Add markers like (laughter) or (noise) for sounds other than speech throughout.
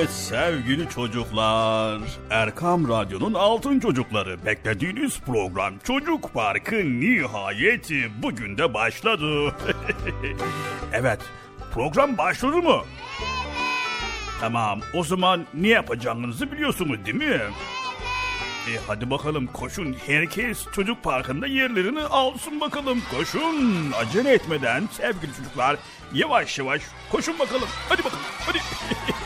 Evet sevgili çocuklar. Erkam Radyo'nun altın çocukları. Beklediğiniz program Çocuk Parkı nihayet bugün de başladı. (laughs) evet program başladı mı? Tamam o zaman ne yapacağınızı biliyorsunuz değil mi? E hadi bakalım koşun herkes çocuk parkında yerlerini alsın bakalım koşun acele etmeden sevgili çocuklar yavaş yavaş koşun bakalım hadi bakalım hadi. (laughs)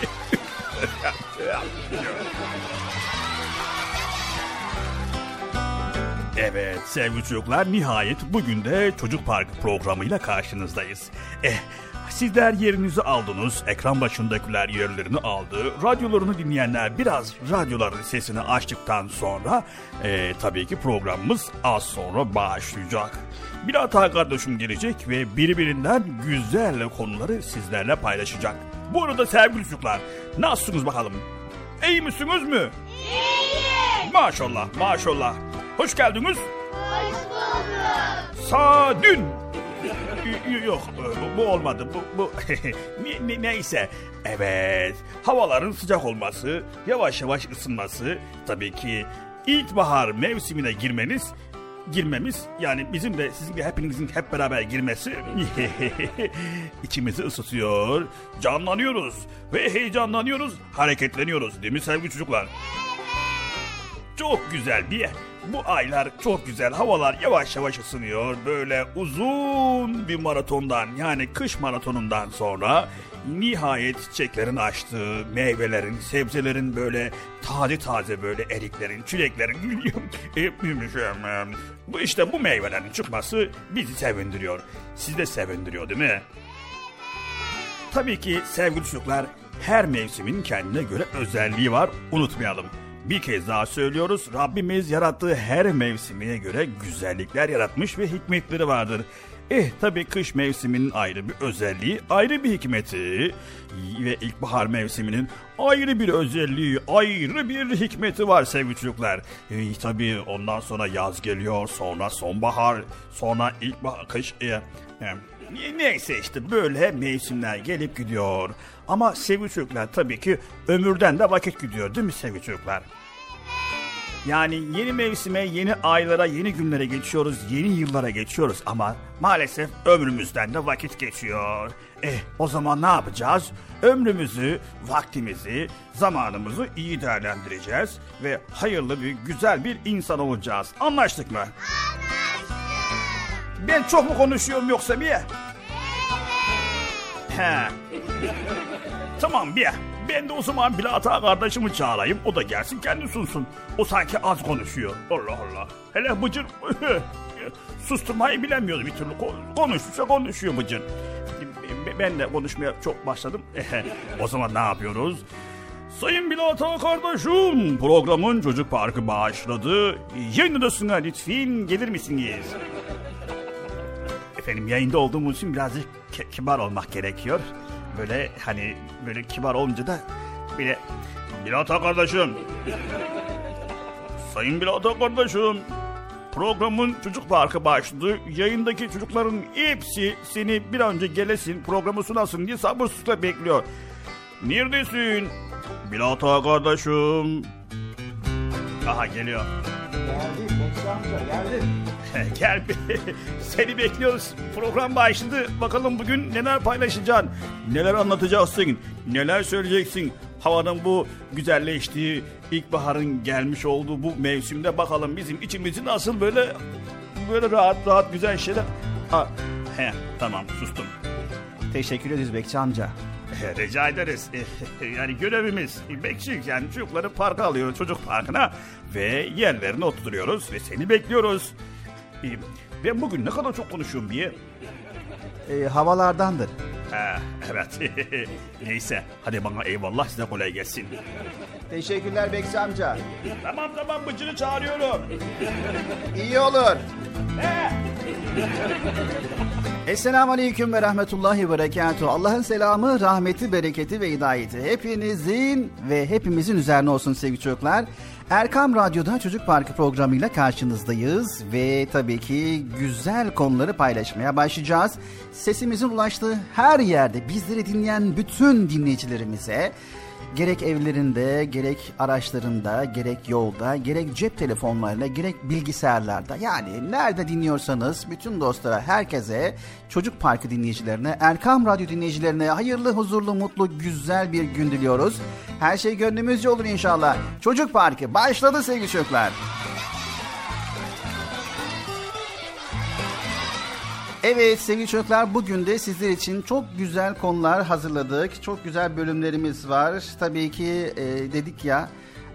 Evet sevgili çocuklar nihayet bugün de Çocuk Park programıyla karşınızdayız. Eh Sizler yerinizi aldınız, ekran başındakiler yerlerini aldı, radyolarını dinleyenler biraz radyoların sesini açtıktan sonra e, tabii ki programımız az sonra başlayacak. Bir hata kardeşim gelecek ve birbirinden güzel konuları sizlerle paylaşacak. Bu arada sevgili çocuklar nasılsınız bakalım? İyi misiniz mü? İyi! Maşallah maşallah. Hoş geldiniz. Hoş bulduk. Sadün. Yok bu, bu olmadı bu, bu (laughs) ne, ne- neyse evet havaların sıcak olması yavaş yavaş ısınması tabii ki ilkbahar mevsimine girmeniz girmemiz yani bizim de sizin de hepinizin hep beraber girmesi (laughs) içimizi ısıtıyor. Canlanıyoruz ve heyecanlanıyoruz hareketleniyoruz değil mi sevgili çocuklar? Çok güzel bir bu aylar çok güzel havalar yavaş yavaş ısınıyor. Böyle uzun bir maratondan yani kış maratonundan sonra nihayet çiçeklerin açtığı meyvelerin sebzelerin böyle taze taze böyle eriklerin çileklerin (laughs) e, bu işte bu meyvelerin çıkması bizi sevindiriyor sizi de sevindiriyor değil mi? Tabii ki sevgili çocuklar her mevsimin kendine göre özelliği var unutmayalım. Bir kez daha söylüyoruz Rabbimiz yarattığı her mevsimine göre güzellikler yaratmış ve hikmetleri vardır. Eh tabii kış mevsiminin ayrı bir özelliği, ayrı bir hikmeti ve ilkbahar mevsiminin ayrı bir özelliği, ayrı bir hikmeti var sevgili çocuklar. Eh, tabii ondan sonra yaz geliyor, sonra sonbahar, sonra ilkbahar, kış... eh, eh, Neyse işte böyle mevsimler gelip gidiyor. Ama sevgili çocuklar tabii ki ömürden de vakit gidiyor değil mi sevgili çocuklar? Yani yeni mevsime, yeni aylara, yeni günlere geçiyoruz, yeni yıllara geçiyoruz ama maalesef ömrümüzden de vakit geçiyor. Eh o zaman ne yapacağız? Ömrümüzü, vaktimizi, zamanımızı iyi değerlendireceğiz ve hayırlı bir, güzel bir insan olacağız. Anlaştık mı? Ben çok mu konuşuyorum yoksa bir? He. Tamam bir. Ben de o zaman Bilata kardeşimi çağırayım. O da gelsin kendi sunsun. O sanki az konuşuyor. Allah Allah. Hele Bıcır (laughs) susturmayı bilemiyordu bir türlü. Ko- Konuşursa konuşuyor Bıcır. Ben de konuşmaya çok başladım. (laughs) o zaman ne yapıyoruz? Sayın Bilata kardeşim, programın Çocuk Parkı başladı. Yayınladasına lütfen gelir misiniz? Efendim yayında olduğumuz için birazcık ki- kibar olmak gerekiyor. Böyle hani böyle kibar olunca da bile Bilata kardeşim. Sayın Bilata kardeşim. Programın çocuk parkı başladı. Yayındaki çocukların hepsi seni bir önce gelesin programı sunasın diye sabırsızlıkla bekliyor. Neredesin? Bilata kardeşim. Aha geliyor. Geldim Bekçi amca geldim. (laughs) Gel seni bekliyoruz. Program başladı. Bakalım bugün neler paylaşacaksın? Neler anlatacaksın? Neler söyleyeceksin? Havanın bu güzelleştiği, ilkbaharın gelmiş olduğu bu mevsimde bakalım bizim içimizi nasıl böyle böyle rahat rahat güzel şeyler. Ha, he, tamam sustum. Teşekkür ederiz Bekçi amca. (laughs) Rica ederiz. (laughs) Yani görevimiz bekçi yani çocukları parka alıyoruz çocuk parkına ve yerlerine oturuyoruz ve seni bekliyoruz. Ben bugün ne kadar çok konuşuyorum diye. Ee, havalardandır. Ha, evet. (laughs) Neyse hadi bana eyvallah size kolay gelsin. Teşekkürler Bekçi amca. Tamam tamam bıcını çağırıyorum. İyi olur. Esselamu Aleyküm ve Rahmetullahi ve Berekatuhu. Allah'ın selamı, rahmeti, bereketi ve hidayeti hepinizin ve hepimizin üzerine olsun sevgili çocuklar. Erkam Radyo'da Çocuk Parkı programıyla karşınızdayız ve tabii ki güzel konuları paylaşmaya başlayacağız. Sesimizin ulaştığı her yerde bizleri dinleyen bütün dinleyicilerimize Gerek evlerinde, gerek araçlarında, gerek yolda, gerek cep telefonlarında, gerek bilgisayarlarda yani nerede dinliyorsanız bütün dostlara, herkese, Çocuk Parkı dinleyicilerine, Erkam Radyo dinleyicilerine hayırlı, huzurlu, mutlu, güzel bir gün diliyoruz. Her şey gönlümüzce olur inşallah. Çocuk Parkı başladı sevgili çocuklar. Evet sevgili çocuklar bugün de sizler için çok güzel konular hazırladık. Çok güzel bölümlerimiz var. Tabii ki e, dedik ya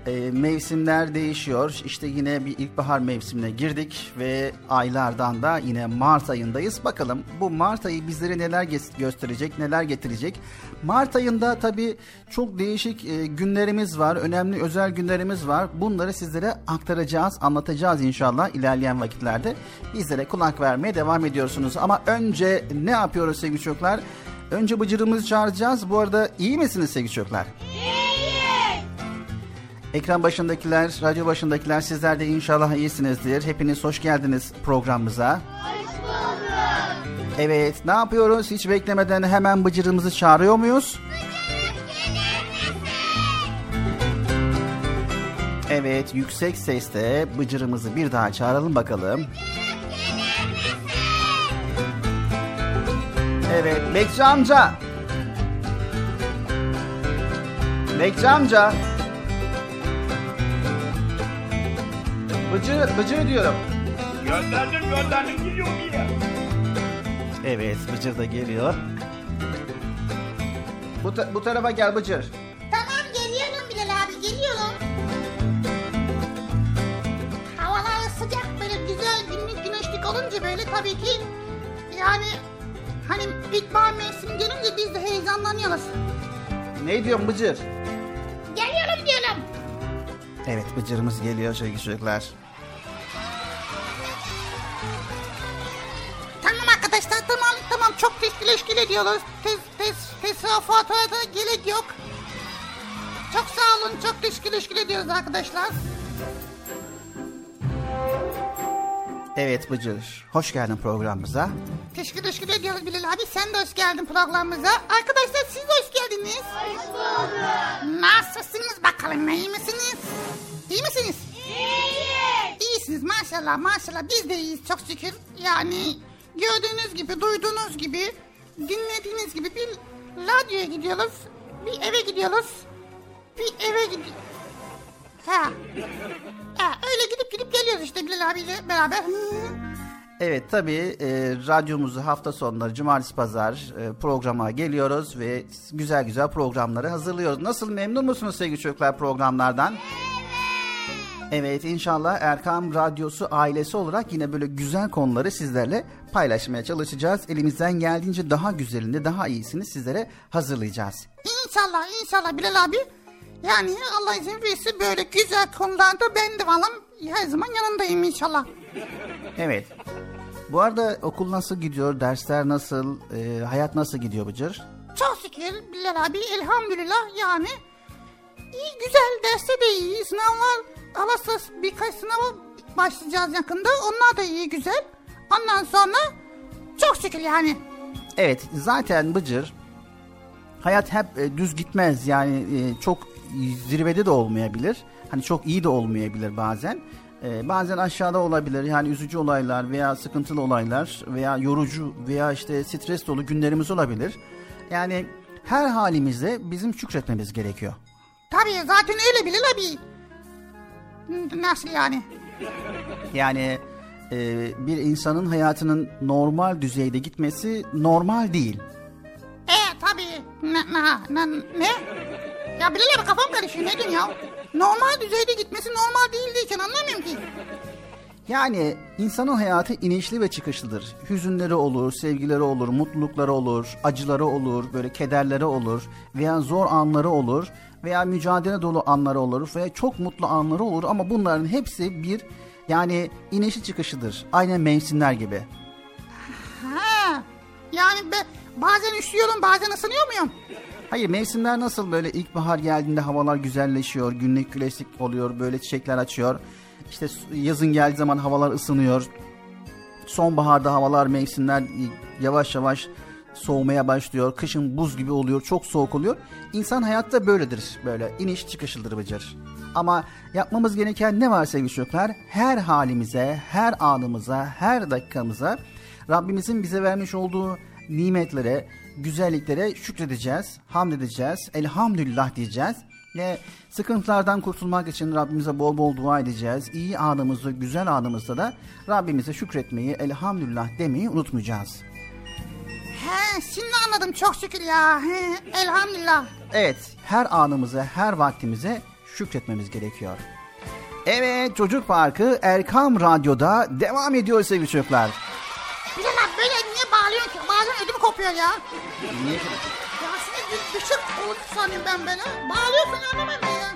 e, mevsimler değişiyor. İşte yine bir ilkbahar mevsimine girdik ve aylardan da yine Mart ayındayız. Bakalım bu Mart ayı bizlere neler gösterecek, neler getirecek. Mart ayında tabii çok değişik e, günlerimiz var. Önemli özel günlerimiz var. Bunları sizlere aktaracağız, anlatacağız inşallah ilerleyen vakitlerde. Bizlere kulak vermeye devam ediyorsunuz. Ama önce ne yapıyoruz sevgili çocuklar? Önce bıcırımızı çağıracağız. Bu arada iyi misiniz sevgili çocuklar? Ekran başındakiler, radyo başındakiler sizler de inşallah iyisinizdir. Hepiniz hoş geldiniz programımıza. Evet, ne yapıyoruz? Hiç beklemeden hemen bıcırımızı çağırıyor muyuz? Evet, yüksek sesle bıcırımızı bir daha çağıralım bakalım. Evet, Bekçi amca. Bekçi amca. Bıcır, bıcır diyorum. Gönderdim gönderdim gidiyor diye. Evet, Bıcır da geliyor. Bu, ta- bu tarafa gel Bıcır. Tamam geliyorum Bilal abi geliyorum. Havalar sıcak böyle güzel günlük güneşlik olunca böyle tabii ki yani hani ilkbahar mevsimi gelince biz de heyecanlanıyoruz. Ne diyorsun Bıcır? Evet, Bıcır'ımız geliyor sevgili çocuklar. Tamam arkadaşlar tamam tamam çok teşkil eşkil ediyoruz. Tes, tes, tesafata da gerek yok. Çok sağ olun çok teşkil eşkil ediyoruz arkadaşlar. Evet Bıcır, hoş geldin programımıza. Teşekkür teşekkür ediyoruz Bilal abi. Sen de hoş geldin programımıza. Arkadaşlar siz de hoş geldiniz. Hoş bulduk. Nasılsınız bakalım iyi misiniz? İyi misiniz? İyiyiz. İyisiniz maşallah maşallah. Biz de iyiyiz çok şükür. Yani gördüğünüz gibi duyduğunuz gibi dinlediğiniz gibi bir radyoya gidiyoruz. Bir eve gidiyoruz. Bir eve gidiyoruz. Ha. ha. Öyle gidip gidip geliyoruz işte Bilal abiyle beraber. Hı. Evet tabii e, radyomuzu hafta sonları cumartesi pazar e, programa geliyoruz ve güzel güzel programları hazırlıyoruz. Nasıl memnun musunuz sevgili çocuklar programlardan? Evet inşallah Erkam Radyosu ailesi olarak yine böyle güzel konuları sizlerle paylaşmaya çalışacağız. Elimizden geldiğince daha güzelini daha iyisini sizlere hazırlayacağız. İnşallah inşallah Bilal abi. Yani Allah izin verirse böyle güzel konularda ben de vallahi her zaman yanındayım inşallah. Evet. Bu arada okul nasıl gidiyor? Dersler nasıl? e, hayat nasıl gidiyor Bıcır? Çok şükür Bilal abi elhamdülillah yani iyi güzel derste de iyi sınavlar alasız birkaç sınava başlayacağız yakında onlar da iyi güzel. Ondan sonra çok şükür yani. Evet zaten Bıcır hayat hep e, düz gitmez yani e, çok zirvede de olmayabilir. Hani çok iyi de olmayabilir bazen. Ee, bazen aşağıda olabilir yani üzücü olaylar veya sıkıntılı olaylar veya yorucu veya işte stres dolu günlerimiz olabilir. Yani her halimizde bizim şükretmemiz gerekiyor. Tabii zaten öyle Bilal abi. Nasıl yani? Yani e, bir insanın hayatının normal düzeyde gitmesi normal değil. E tabii. Ne, ne, ne? Ya Bilal abi kafam karışıyor ne diyorsun ya? Normal düzeyde gitmesi normal değil diyken anlamıyorum ki. Yani insanın hayatı inişli ve çıkışlıdır. Hüzünleri olur, sevgileri olur, mutlulukları olur, acıları olur, böyle kederleri olur veya zor anları olur veya mücadele dolu anları olur veya çok mutlu anları olur ama bunların hepsi bir yani inişi çıkışıdır. Aynen mevsimler gibi. Ha. Yani be, bazen üşüyorum bazen ısınıyor muyum? Hayır mevsimler nasıl böyle ilkbahar geldiğinde havalar güzelleşiyor, günlük güneşlik oluyor, böyle çiçekler açıyor. İşte yazın geldiği zaman havalar ısınıyor. Sonbaharda havalar mevsimler yavaş yavaş soğumaya başlıyor. Kışın buz gibi oluyor, çok soğuk oluyor. İnsan hayatta böyledir, böyle iniş çıkışlıdır Bıcır. Ama yapmamız gereken ne var sevgili çocuklar? Her halimize, her anımıza, her dakikamıza Rabbimizin bize vermiş olduğu nimetlere, güzelliklere şükredeceğiz, hamd edeceğiz, elhamdülillah diyeceğiz. Ve sıkıntılardan kurtulmak için Rabbimize bol bol dua edeceğiz. İyi anımızda, güzel anımızda da Rabbimize şükretmeyi, elhamdülillah demeyi unutmayacağız. He şimdi anladım çok şükür ya. He, elhamdülillah. Evet, her anımıza, her vaktimize şükretmemiz gerekiyor. Evet, Çocuk Parkı Erkam Radyo'da devam ediyor sevgili çocuklar. Bilal abi böyle niye bağırıyorsun ki? Bazen kopuyor ya. Niye? Ya şimdi bir düşük oldu sanıyorum ben böyle. Bağırıyorsun anlamam ben ya.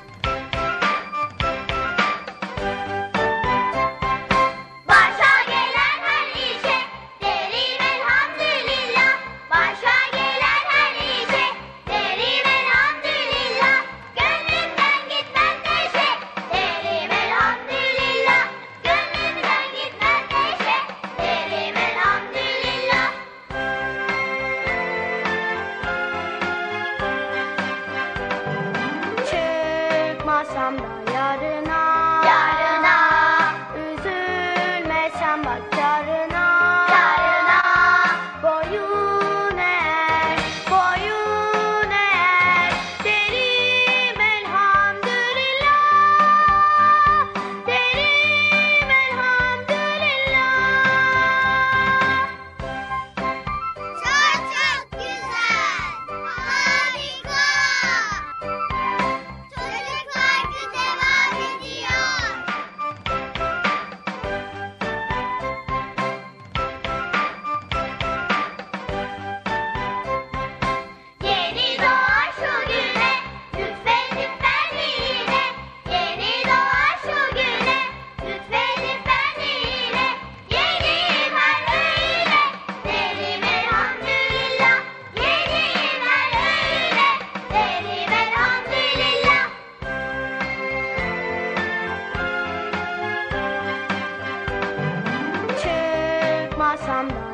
Mom.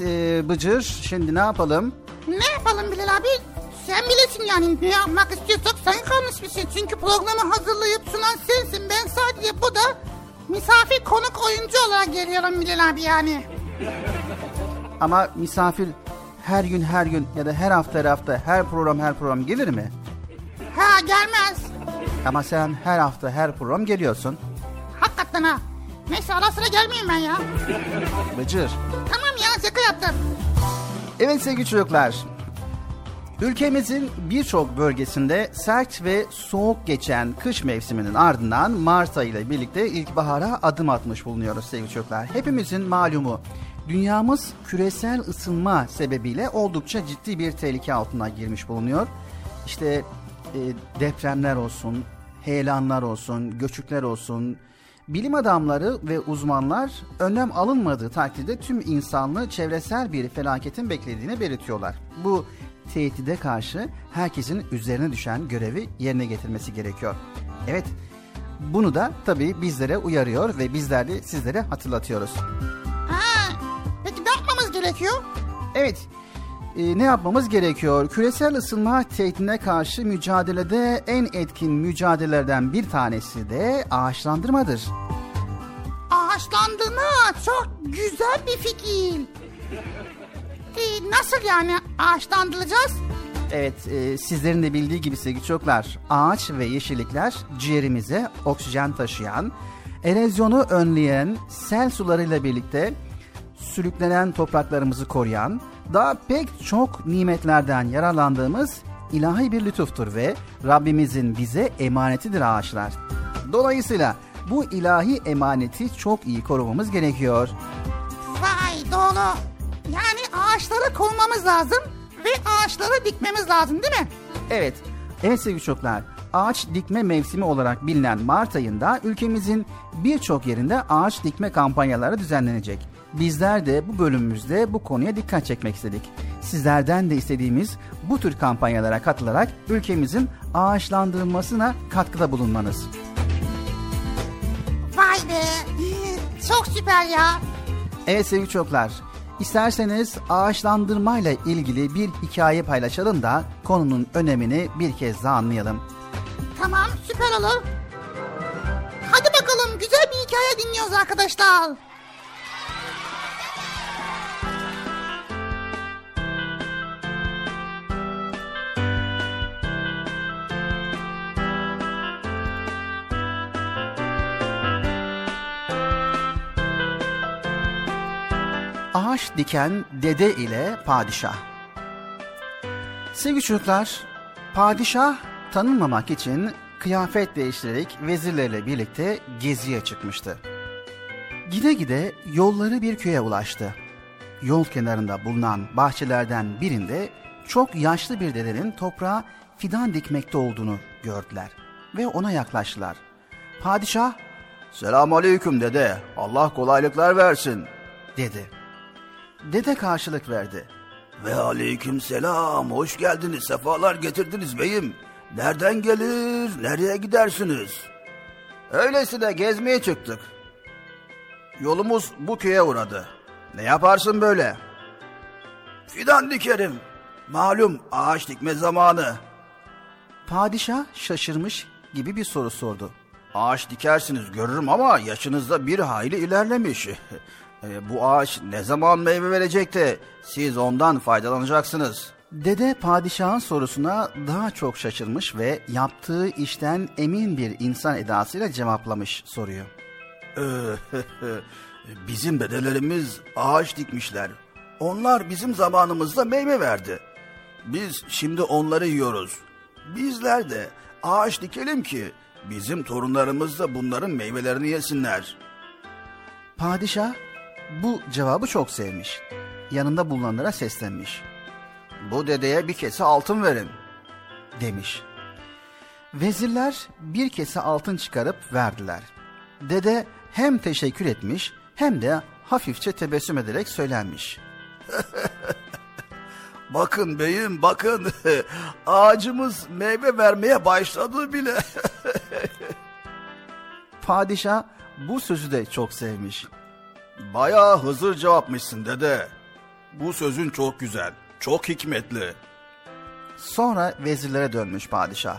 Evet e, Bıcır şimdi ne yapalım? Ne yapalım Bilal abi? Sen bilirsin yani ne yapmak istiyorsak sen kalmış bir şey. Çünkü programı hazırlayıp sunan sensin. Ben sadece bu da misafir konuk oyuncu olarak geliyorum Bilal abi yani. Ama misafir her gün her gün ya da her hafta her hafta her program her program gelir mi? Ha gelmez. Ama sen her hafta her program geliyorsun. Hakikaten ha. Neyse ara sıra gelmeyeyim ben ya. Bıcır. Yaptım. Evet sevgili çocuklar. Ülkemizin birçok bölgesinde sert ve soğuk geçen kış mevsiminin ardından Mart ayı ile birlikte ilkbahara adım atmış bulunuyoruz sevgili çocuklar. Hepimizin malumu dünyamız küresel ısınma sebebiyle oldukça ciddi bir tehlike altına girmiş bulunuyor. İşte e, depremler olsun, heyelanlar olsun, göçükler olsun, Bilim adamları ve uzmanlar önlem alınmadığı takdirde tüm insanlığı çevresel bir felaketin beklediğini belirtiyorlar. Bu tehdide karşı herkesin üzerine düşen görevi yerine getirmesi gerekiyor. Evet, bunu da tabii bizlere uyarıyor ve bizler de sizlere hatırlatıyoruz. Ha, peki ne yapmamız gerekiyor? Evet, e, ne yapmamız gerekiyor? Küresel ısınma tehdidine karşı mücadelede en etkin mücadelelerden bir tanesi de ağaçlandırmadır. Ağaçlandırma çok güzel bir fikir. Ee, nasıl yani ağaçlandıracağız? Evet, e, sizlerin de bildiği gibi sevgili çocuklar, ağaç ve yeşillikler ciğerimize oksijen taşıyan, erozyonu önleyen, sel sularıyla birlikte sürüklenen topraklarımızı koruyan, daha pek çok nimetlerden yararlandığımız ilahi bir lütuftur ve Rabbimizin bize emanetidir ağaçlar. Dolayısıyla bu ilahi emaneti çok iyi korumamız gerekiyor. Vay doğru. Yani ağaçları korumamız lazım ve ağaçları dikmemiz lazım değil mi? Evet, evet sevgili çocuklar. Ağaç dikme mevsimi olarak bilinen Mart ayında ülkemizin birçok yerinde ağaç dikme kampanyaları düzenlenecek. Bizler de bu bölümümüzde bu konuya dikkat çekmek istedik. Sizlerden de istediğimiz bu tür kampanyalara katılarak ülkemizin ağaçlandırılmasına katkıda bulunmanız. Vay be. Çok süper ya. Evet sevgili çocuklar, isterseniz ağaçlandırmayla ilgili bir hikaye paylaşalım da konunun önemini bir kez daha anlayalım. Tamam süper olur. Hadi bakalım güzel bir hikaye dinliyoruz arkadaşlar. Ağaç diken dede ile padişah. Sevgili çocuklar, padişah tanınmamak için kıyafet değiştirerek vezirlerle birlikte geziye çıkmıştı. Gide gide yolları bir köye ulaştı. Yol kenarında bulunan bahçelerden birinde çok yaşlı bir dedenin toprağa fidan dikmekte olduğunu gördüler ve ona yaklaştılar. Padişah, "Selamun aleyküm dede, Allah kolaylıklar versin." dedi. Dede karşılık verdi. Ve aleyküm selam. Hoş geldiniz. Sefalar getirdiniz beyim. Nereden gelir, nereye gidersiniz? Öylesine gezmeye çıktık. Yolumuz bu köye uğradı. Ne yaparsın böyle? Fidan dikerim. Malum ağaç dikme zamanı. Padişah şaşırmış gibi bir soru sordu. Ağaç dikersiniz görürüm ama yaşınızda bir hayli ilerlemiş. (laughs) E, bu ağaç ne zaman meyve verecek de siz ondan faydalanacaksınız. Dede padişahın sorusuna daha çok şaşırmış ve yaptığı işten emin bir insan edasıyla cevaplamış soruyu. Ee, (laughs) bizim dedelerimiz ağaç dikmişler. Onlar bizim zamanımızda meyve verdi. Biz şimdi onları yiyoruz. Bizler de ağaç dikelim ki bizim torunlarımız da bunların meyvelerini yesinler. Padişah bu cevabı çok sevmiş. Yanında bulunanlara seslenmiş. Bu dedeye bir kese altın verin. demiş. Vezirler bir kese altın çıkarıp verdiler. Dede hem teşekkür etmiş hem de hafifçe tebessüm ederek söylenmiş. (laughs) Bakın beyim bakın (laughs) ağacımız meyve vermeye başladı bile. (laughs) Padişah bu sözü de çok sevmiş. Bayağı hızır cevapmışsın dede. Bu sözün çok güzel, çok hikmetli. Sonra vezirlere dönmüş padişah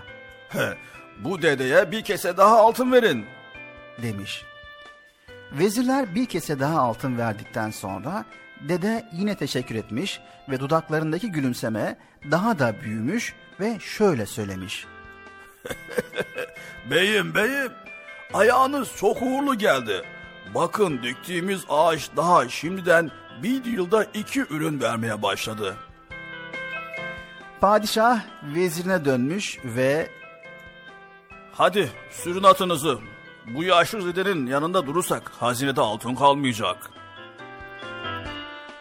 He, bu dedeye bir kese daha altın verin. demiş. Vezirler bir kese daha altın verdikten sonra dede yine teşekkür etmiş ve dudaklarındaki gülümseme daha da büyümüş ve şöyle söylemiş. (laughs) Beyim beyim, ayağınız çok uğurlu geldi. Bakın diktiğimiz ağaç daha şimdiden bir yılda iki ürün vermeye başladı. Padişah vezirine dönmüş ve Hadi sürün atınızı. Bu yaşlı dedenin yanında durursak hazinede altın kalmayacak.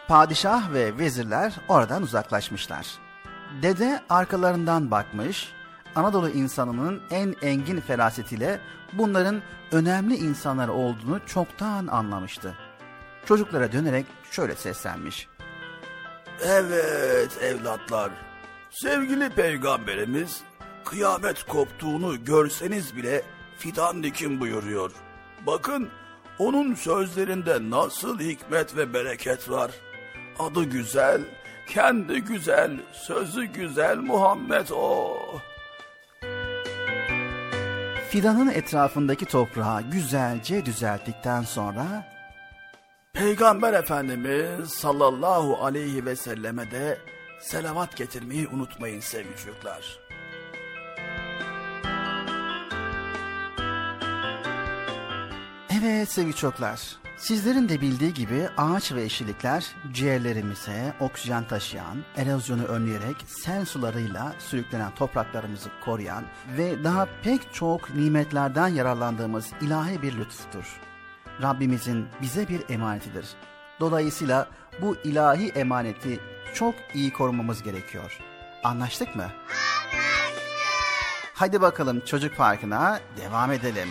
Padişah ve vezirler oradan uzaklaşmışlar. Dede arkalarından bakmış, Anadolu insanının en engin ferasetiyle bunların önemli insanlar olduğunu çoktan anlamıştı. Çocuklara dönerek şöyle seslenmiş. Evet evlatlar. Sevgili peygamberimiz kıyamet koptuğunu görseniz bile fidan dikin buyuruyor. Bakın onun sözlerinde nasıl hikmet ve bereket var. Adı güzel, kendi güzel, sözü güzel Muhammed o. Fidanın etrafındaki toprağı güzelce düzelttikten sonra Peygamber Efendimiz sallallahu aleyhi ve selleme de selavat getirmeyi unutmayın sevgili çocuklar. Evet sevgili çocuklar, sizlerin de bildiği gibi ağaç ve yeşillikler ciğerlerimize oksijen taşıyan, erozyonu önleyerek sel sularıyla sürüklenen topraklarımızı koruyan ve daha pek çok nimetlerden yararlandığımız ilahi bir lütuftur. Rabbimizin bize bir emanetidir. Dolayısıyla bu ilahi emaneti çok iyi korumamız gerekiyor. Anlaştık mı? Anlaştık. Hadi bakalım çocuk parkına devam edelim.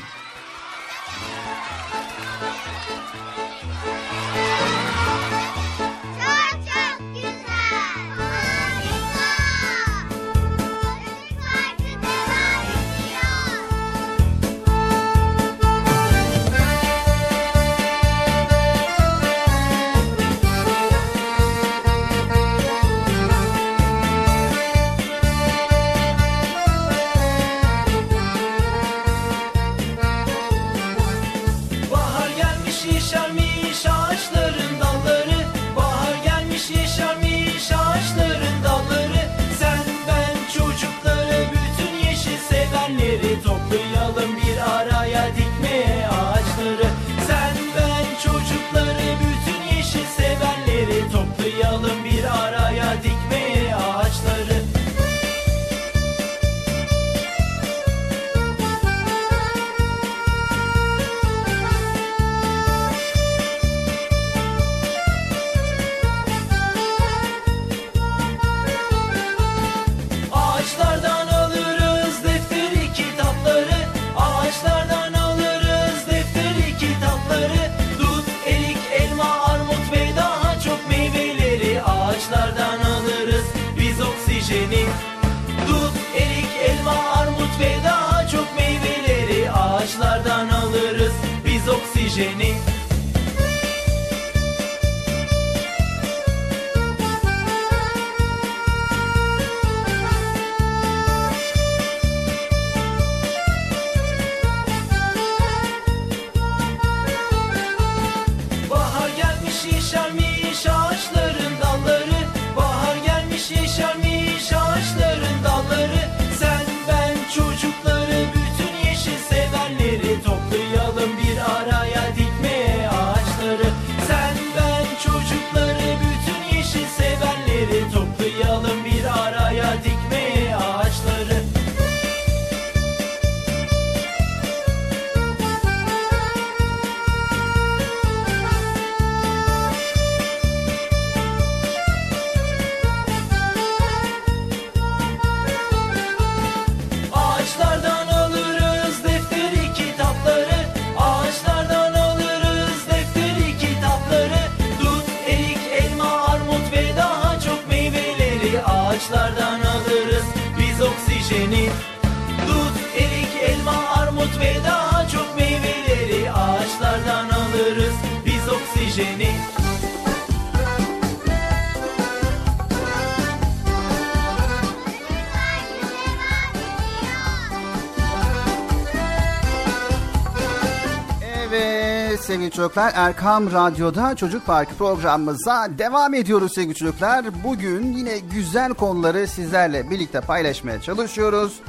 Çocuklar. Erkam Radyo'da Çocuk Parkı programımıza devam ediyoruz sevgili çocuklar. Bugün yine güzel konuları sizlerle birlikte paylaşmaya çalışıyoruz.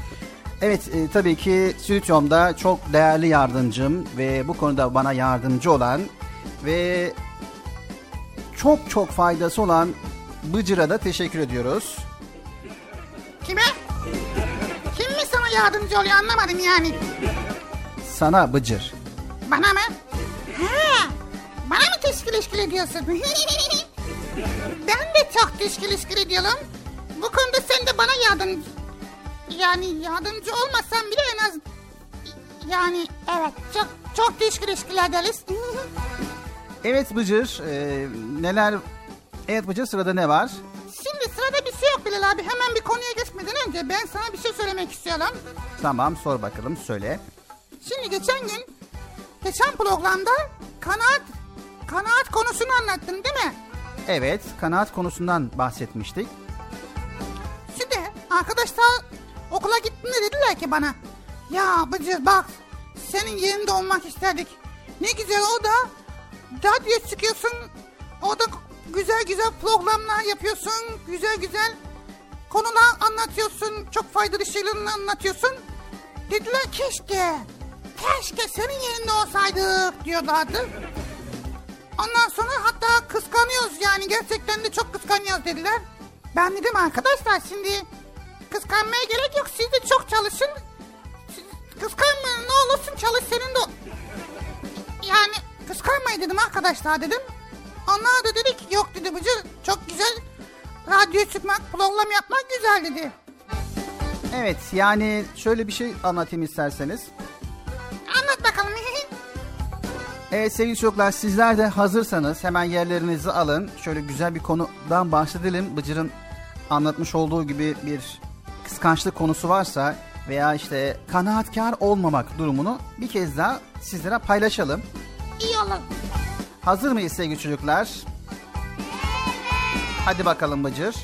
Evet e, tabii ki stüdyomda çok değerli yardımcım ve bu konuda bana yardımcı olan ve çok çok faydası olan Bıcır'a da teşekkür ediyoruz. Kime? Kim mi sana yardımcı oluyor anlamadım yani. Sana Bıcır. Bana mı? Ha, bana mı teşkil işkil ediyorsun? (laughs) ben de çok teşkil işkil ediyorum. Bu konuda sen de bana yardım... Yani yardımcı olmasan bile en az... Yani evet çok çok teşkil işkil ederiz. (laughs) Evet Bıcır e, neler... Evet Bıcır sırada ne var? Şimdi sırada bir şey yok Bilal abi. Hemen bir konuya geçmeden önce ben sana bir şey söylemek istiyorum. Tamam sor bakalım söyle. Şimdi geçen gün, geçen programda kanaat, kanaat konusunu anlattın değil mi? Evet kanaat konusundan bahsetmiştik. Şimdi arkadaşlar okula gittiğinde dediler ki bana ya Bıcır bak senin yerinde olmak isterdik. Ne güzel o da radyo çıkıyorsun o da güzel güzel programlar yapıyorsun güzel güzel konular anlatıyorsun çok faydalı şeylerini anlatıyorsun. Dediler keşke keşke senin yerinde olsaydık diyorlardı. Ondan sonra hatta kıskanıyoruz yani gerçekten de çok kıskanıyoruz dediler. Ben dedim arkadaşlar şimdi kıskanmaya gerek yok siz de çok çalışın. Kıskanmayın ne olursun çalış senin de. Yani kıskanmayın dedim arkadaşlar dedim. Onlar da dedi ki yok dedi Bıcır çok güzel radyo çıkmak program yapmak güzel dedi. Evet yani şöyle bir şey anlatayım isterseniz. Anlat bakalım. (laughs) Evet sevgili çocuklar sizler de hazırsanız hemen yerlerinizi alın. Şöyle güzel bir konudan bahsedelim. Bıcır'ın anlatmış olduğu gibi bir kıskançlık konusu varsa veya işte kanaatkar olmamak durumunu bir kez daha sizlere paylaşalım. İyi olur. Hazır mıyız sevgili çocuklar? Hadi bakalım Bıcır.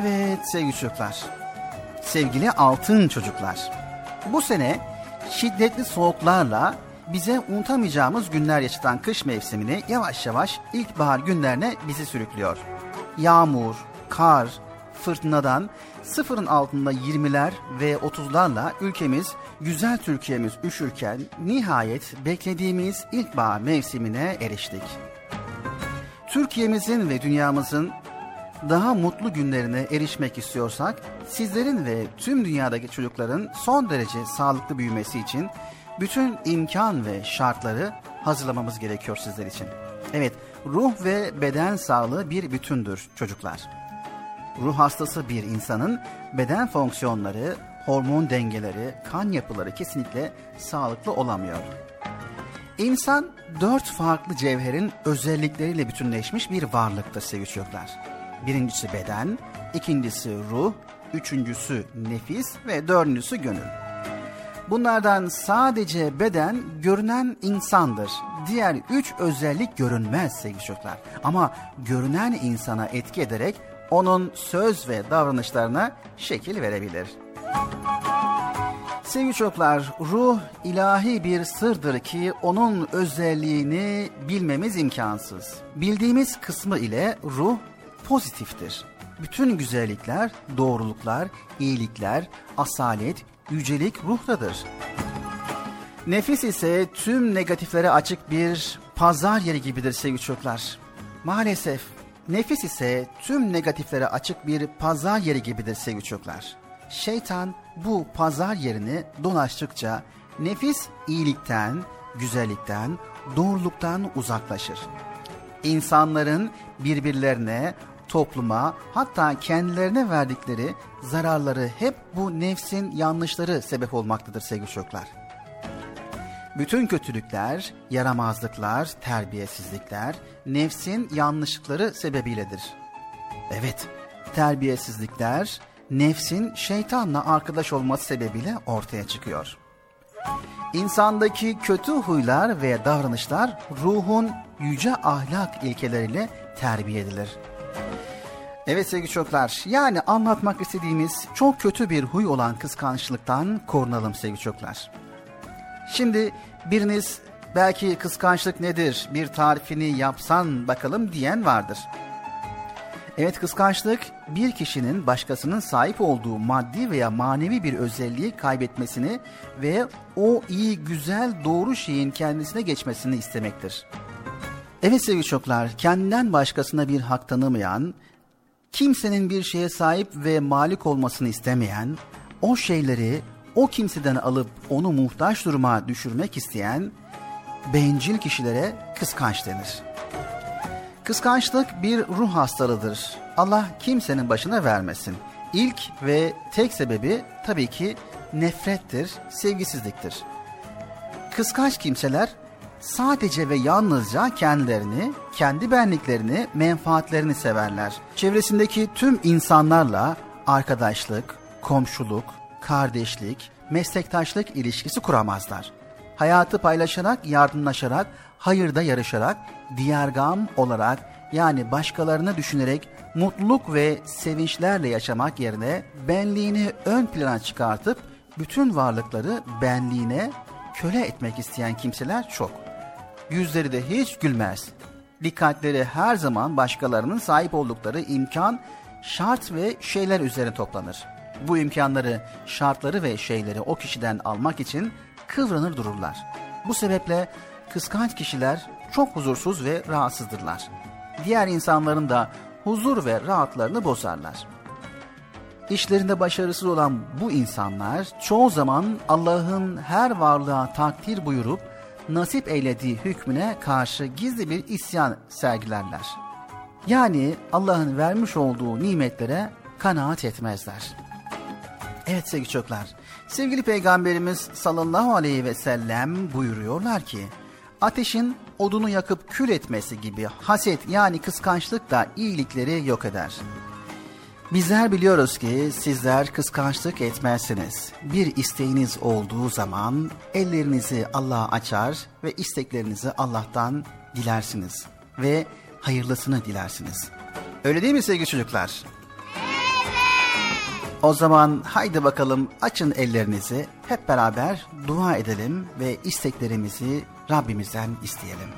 Evet sevgili çocuklar. Sevgili altın çocuklar. Bu sene şiddetli soğuklarla bize unutamayacağımız günler yaşatan kış mevsimini yavaş yavaş ilkbahar günlerine bizi sürüklüyor. Yağmur, kar, fırtınadan sıfırın altında 20'ler ve 30'larla ülkemiz güzel Türkiye'miz üşürken nihayet beklediğimiz ilkbahar mevsimine eriştik. Türkiye'mizin ve dünyamızın daha mutlu günlerine erişmek istiyorsak sizlerin ve tüm dünyadaki çocukların son derece sağlıklı büyümesi için bütün imkan ve şartları hazırlamamız gerekiyor sizler için. Evet, ruh ve beden sağlığı bir bütündür çocuklar. Ruh hastası bir insanın beden fonksiyonları, hormon dengeleri, kan yapıları kesinlikle sağlıklı olamıyor. İnsan dört farklı cevherin özellikleriyle bütünleşmiş bir varlıktır sevgili çocuklar. Birincisi beden, ikincisi ruh, üçüncüsü nefis ve dördüncüsü gönül. Bunlardan sadece beden görünen insandır. Diğer üç özellik görünmez sevgili çocuklar. Ama görünen insana etki ederek onun söz ve davranışlarına şekil verebilir. Sevgili çocuklar, ruh ilahi bir sırdır ki onun özelliğini bilmemiz imkansız. Bildiğimiz kısmı ile ruh pozitiftir. Bütün güzellikler, doğruluklar, iyilikler, asalet, yücelik ruhtadır. Nefis ise tüm negatiflere açık bir pazar yeri gibidir sevgili çocuklar. Maalesef nefis ise tüm negatiflere açık bir pazar yeri gibidir sevgili çocuklar. Şeytan bu pazar yerini dolaştıkça nefis iyilikten, güzellikten, doğruluktan uzaklaşır. İnsanların birbirlerine, topluma hatta kendilerine verdikleri zararları hep bu nefsin yanlışları sebep olmaktadır sevgili çocuklar. Bütün kötülükler, yaramazlıklar, terbiyesizlikler nefsin yanlışlıkları sebebiyledir. Evet, terbiyesizlikler nefsin şeytanla arkadaş olması sebebiyle ortaya çıkıyor. İnsandaki kötü huylar ve davranışlar ruhun yüce ahlak ilkeleriyle terbiye edilir. Evet sevgili çocuklar, yani anlatmak istediğimiz çok kötü bir huy olan kıskançlıktan korunalım sevgili çocuklar. Şimdi biriniz belki kıskançlık nedir, bir tarifini yapsan bakalım diyen vardır. Evet kıskançlık bir kişinin başkasının sahip olduğu maddi veya manevi bir özelliği kaybetmesini ve o iyi, güzel, doğru şeyin kendisine geçmesini istemektir. Evet sevgili çocuklar, kendinden başkasına bir hak tanımayan, kimsenin bir şeye sahip ve malik olmasını istemeyen, o şeyleri o kimseden alıp onu muhtaç duruma düşürmek isteyen bencil kişilere kıskanç denir. Kıskançlık bir ruh hastalığıdır. Allah kimsenin başına vermesin. İlk ve tek sebebi tabii ki nefrettir, sevgisizliktir. Kıskanç kimseler sadece ve yalnızca kendilerini, kendi benliklerini, menfaatlerini severler. Çevresindeki tüm insanlarla arkadaşlık, komşuluk, kardeşlik, meslektaşlık ilişkisi kuramazlar. Hayatı paylaşarak, yardımlaşarak, hayırda yarışarak, diyargam olarak yani başkalarını düşünerek mutluluk ve sevinçlerle yaşamak yerine benliğini ön plana çıkartıp bütün varlıkları benliğine köle etmek isteyen kimseler çok. Yüzleri de hiç gülmez. Dikkatleri her zaman başkalarının sahip oldukları imkan, şart ve şeyler üzerine toplanır. Bu imkanları, şartları ve şeyleri o kişiden almak için kıvranır dururlar. Bu sebeple kıskanç kişiler çok huzursuz ve rahatsızdırlar. Diğer insanların da huzur ve rahatlarını bozarlar. İşlerinde başarısız olan bu insanlar çoğu zaman Allah'ın her varlığa takdir buyurup nasip eylediği hükmüne karşı gizli bir isyan sergilerler. Yani Allah'ın vermiş olduğu nimetlere kanaat etmezler. Evet sevgili çocuklar, sevgili peygamberimiz sallallahu aleyhi ve sellem buyuruyorlar ki, ateşin odunu yakıp kül etmesi gibi haset yani kıskançlık da iyilikleri yok eder. Bizler biliyoruz ki sizler kıskançlık etmezsiniz. Bir isteğiniz olduğu zaman ellerinizi Allah'a açar ve isteklerinizi Allah'tan dilersiniz ve hayırlısını dilersiniz. Öyle değil mi sevgili çocuklar? O zaman haydi bakalım açın ellerinizi hep beraber dua edelim ve isteklerimizi Rabbimizden isteyelim.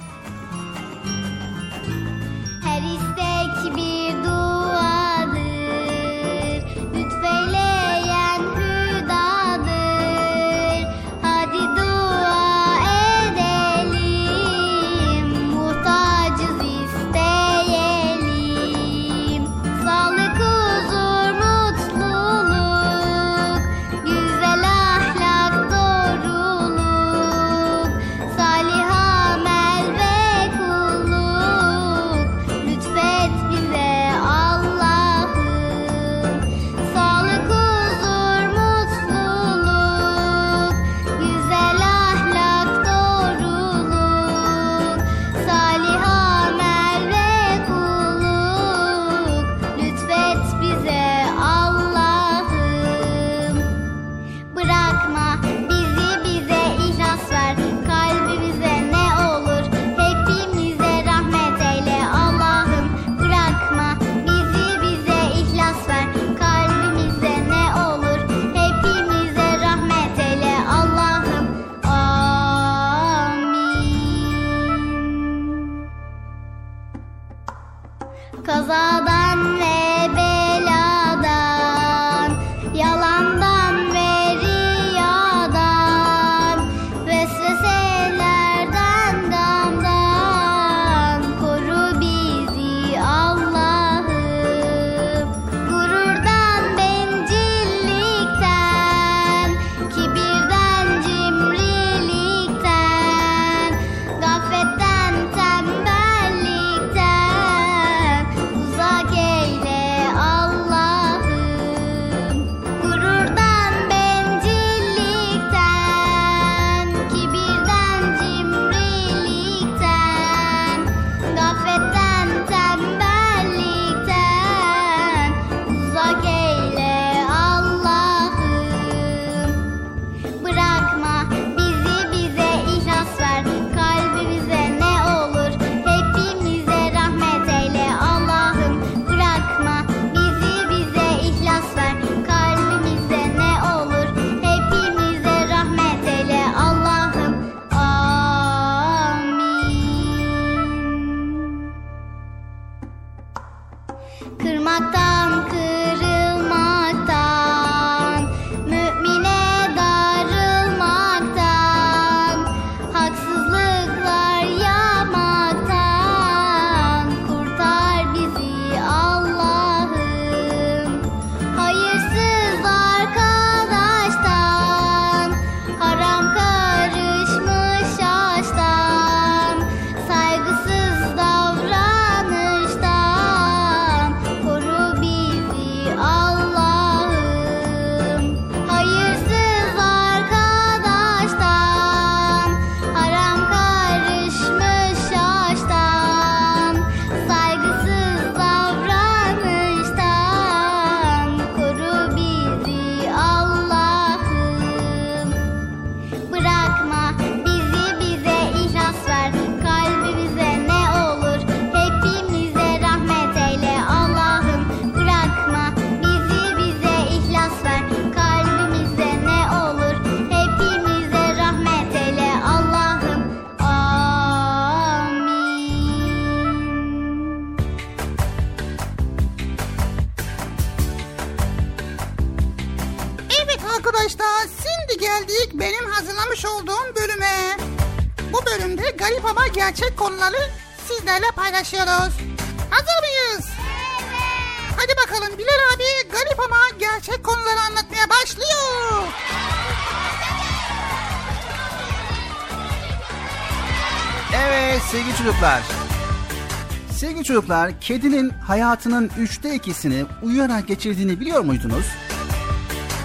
Sevgili çocuklar, kedinin hayatının üçte ikisini uyuyarak geçirdiğini biliyor muydunuz?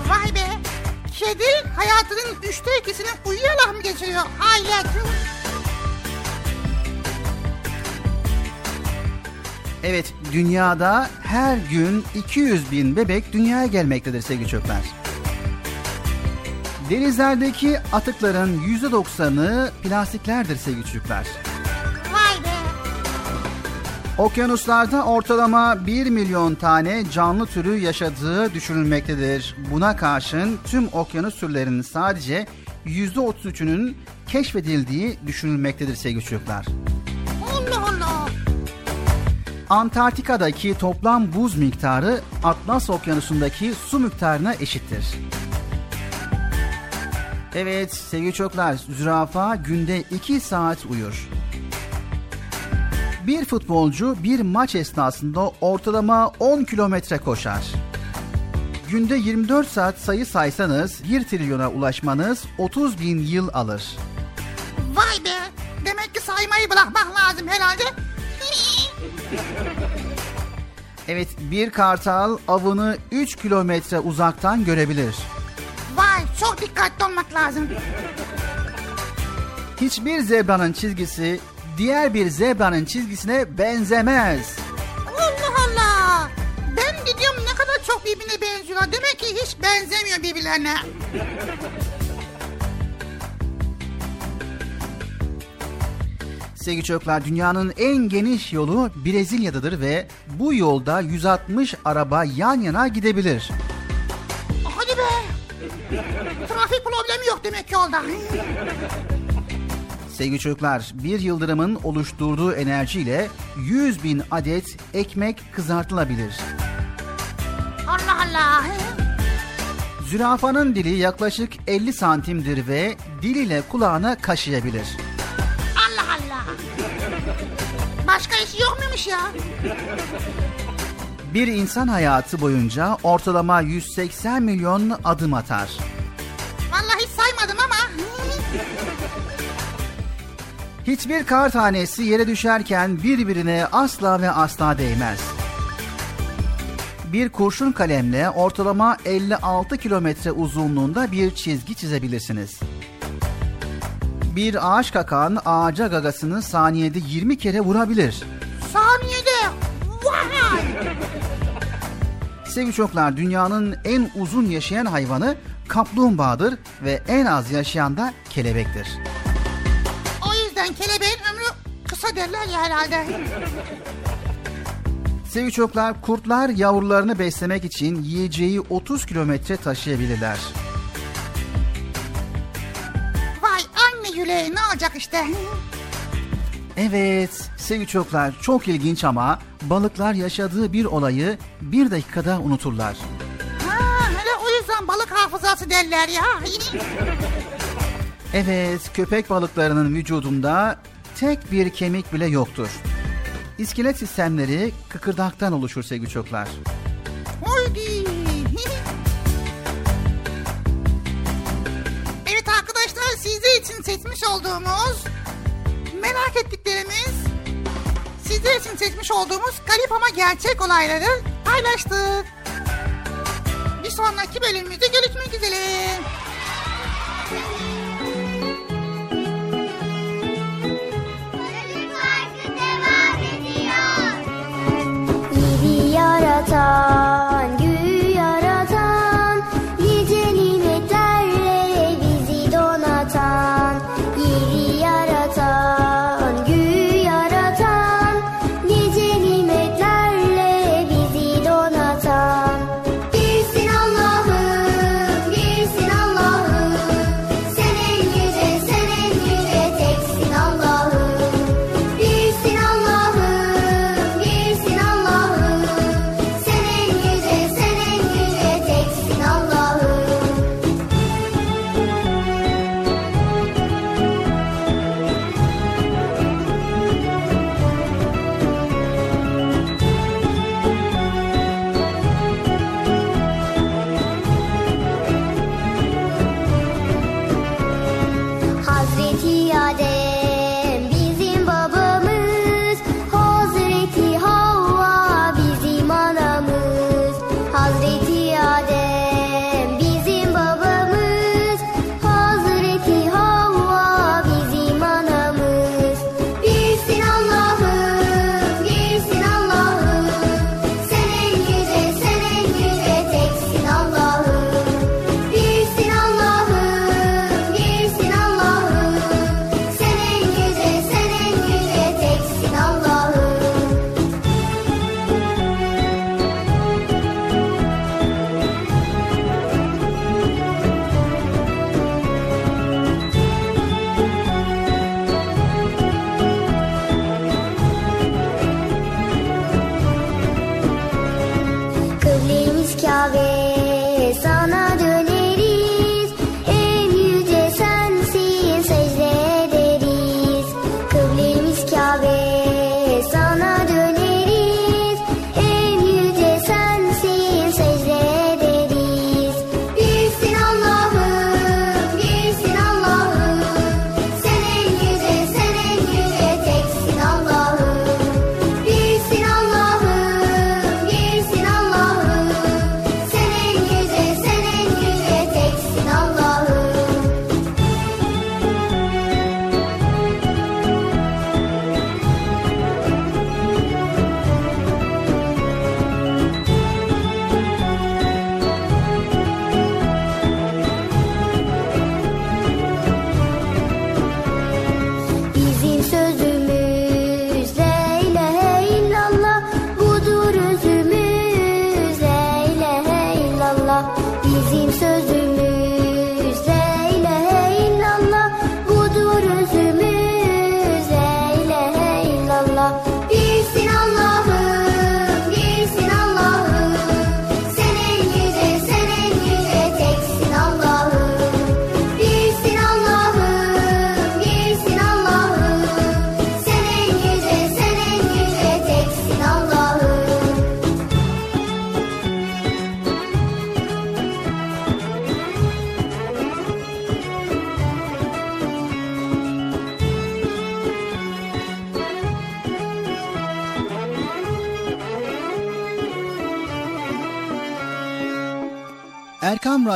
Vay be. Kedi hayatının üçte ikisini uyuyarak mı geçiriyor? Hayret. Evet, dünyada her gün 200 bin bebek dünyaya gelmektedir sevgili çocuklar. Denizlerdeki atıkların %90'ı plastiklerdir sevgili çocuklar. Okyanuslarda ortalama 1 milyon tane canlı türü yaşadığı düşünülmektedir. Buna karşın tüm okyanus türlerinin sadece %33'ünün keşfedildiği düşünülmektedir sevgili çocuklar. Allah Allah. Antarktika'daki toplam buz miktarı Atlas Okyanusu'ndaki su miktarına eşittir. Evet sevgili çocuklar, zürafa günde 2 saat uyur. Bir futbolcu bir maç esnasında ortalama 10 kilometre koşar. Günde 24 saat sayı saysanız 1 trilyona ulaşmanız 30 bin yıl alır. Vay be. Demek ki saymayı bırakmak lazım herhalde. Evet bir kartal avını 3 kilometre uzaktan görebilir. Vay çok dikkatli olmak lazım. Hiçbir zebranın çizgisi diğer bir zebranın çizgisine benzemez. Allah Allah. Ben gidiyorum ne kadar çok birbirine benziyorlar. Demek ki hiç benzemiyor birbirlerine. Sevgili çocuklar dünyanın en geniş yolu Brezilya'dadır ve bu yolda 160 araba yan yana gidebilir. Hadi be. Trafik problemi yok demek ki yolda. Sevgili çocuklar bir yıldırımın oluşturduğu enerjiyle 100 bin adet ekmek kızartılabilir. Allah Allah. Zürafanın dili yaklaşık 50 santimdir ve diliyle kulağına kaşıyabilir. Allah Allah. Başka işi yok muymuş ya? Bir insan hayatı boyunca ortalama 180 milyon adım atar. Hiçbir kar tanesi yere düşerken birbirine asla ve asla değmez. Bir kurşun kalemle ortalama 56 kilometre uzunluğunda bir çizgi çizebilirsiniz. Bir ağaç kakan ağaca gagasını saniyede 20 kere vurabilir. Saniyede. Vay. Sevgili çocuklar dünyanın en uzun yaşayan hayvanı kaplumbağadır ve en az yaşayan da kelebektir. Yüzden kelebeğin ömrü kısa derler ya herhalde. Sevgili çocuklar kurtlar yavrularını beslemek için yiyeceği 30 kilometre taşıyabilirler. Vay anne yüreği ne olacak işte. Evet sevgili çocuklar çok ilginç ama balıklar yaşadığı bir olayı bir dakikada unuturlar. Ha, hele o yüzden balık hafızası derler ya. Evet köpek balıklarının vücudunda tek bir kemik bile yoktur. İskelet sistemleri kıkırdaktan oluşur sevgili çocuklar. Haydi. (laughs) evet arkadaşlar sizler için seçmiş olduğumuz merak ettiklerimiz sizler için seçmiş olduğumuz garip ama gerçek olayları paylaştık. Bir sonraki bölümümüzde görüşmek üzere. İyi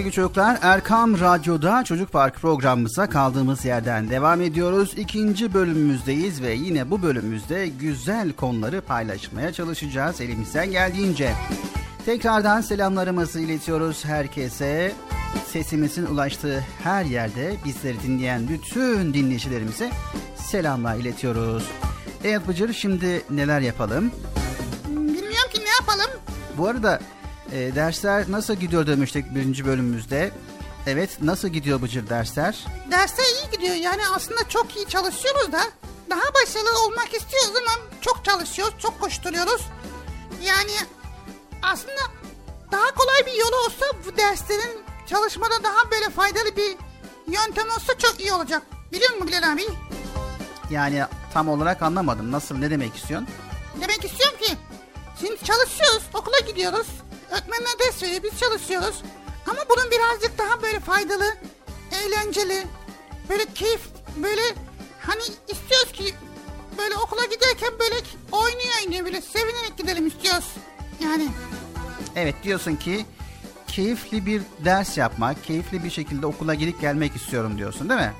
Sevgili çocuklar Erkam Radyo'da Çocuk Park programımıza kaldığımız yerden devam ediyoruz. İkinci bölümümüzdeyiz ve yine bu bölümümüzde güzel konuları paylaşmaya çalışacağız elimizden geldiğince. Tekrardan selamlarımızı iletiyoruz herkese. Sesimizin ulaştığı her yerde bizleri dinleyen bütün dinleyicilerimize selamlar iletiyoruz. Evet Bıcır şimdi neler yapalım? Bilmiyorum ki ne yapalım. Bu arada e, dersler nasıl gidiyor demiştik birinci bölümümüzde. Evet nasıl gidiyor Bıcır dersler? Derse iyi gidiyor yani aslında çok iyi çalışıyoruz da daha başarılı olmak istiyoruz ama çok çalışıyoruz, çok koşturuyoruz. Yani aslında daha kolay bir yolu olsa bu derslerin çalışmada daha böyle faydalı bir yöntem olsa çok iyi olacak. Biliyor musun Bilal abi? Yani tam olarak anlamadım. Nasıl ne demek istiyorsun? Demek istiyorum ki şimdi çalışıyoruz, okula gidiyoruz. Öğretmenler ders veriyor, biz çalışıyoruz. Ama bunun birazcık daha böyle faydalı, eğlenceli, böyle keyif, böyle hani istiyoruz ki böyle okula giderken böyle oynuyor oynuyor böyle sevinerek gidelim istiyoruz. Yani Evet diyorsun ki keyifli bir ders yapmak, keyifli bir şekilde okula gidip gelmek istiyorum diyorsun değil mi?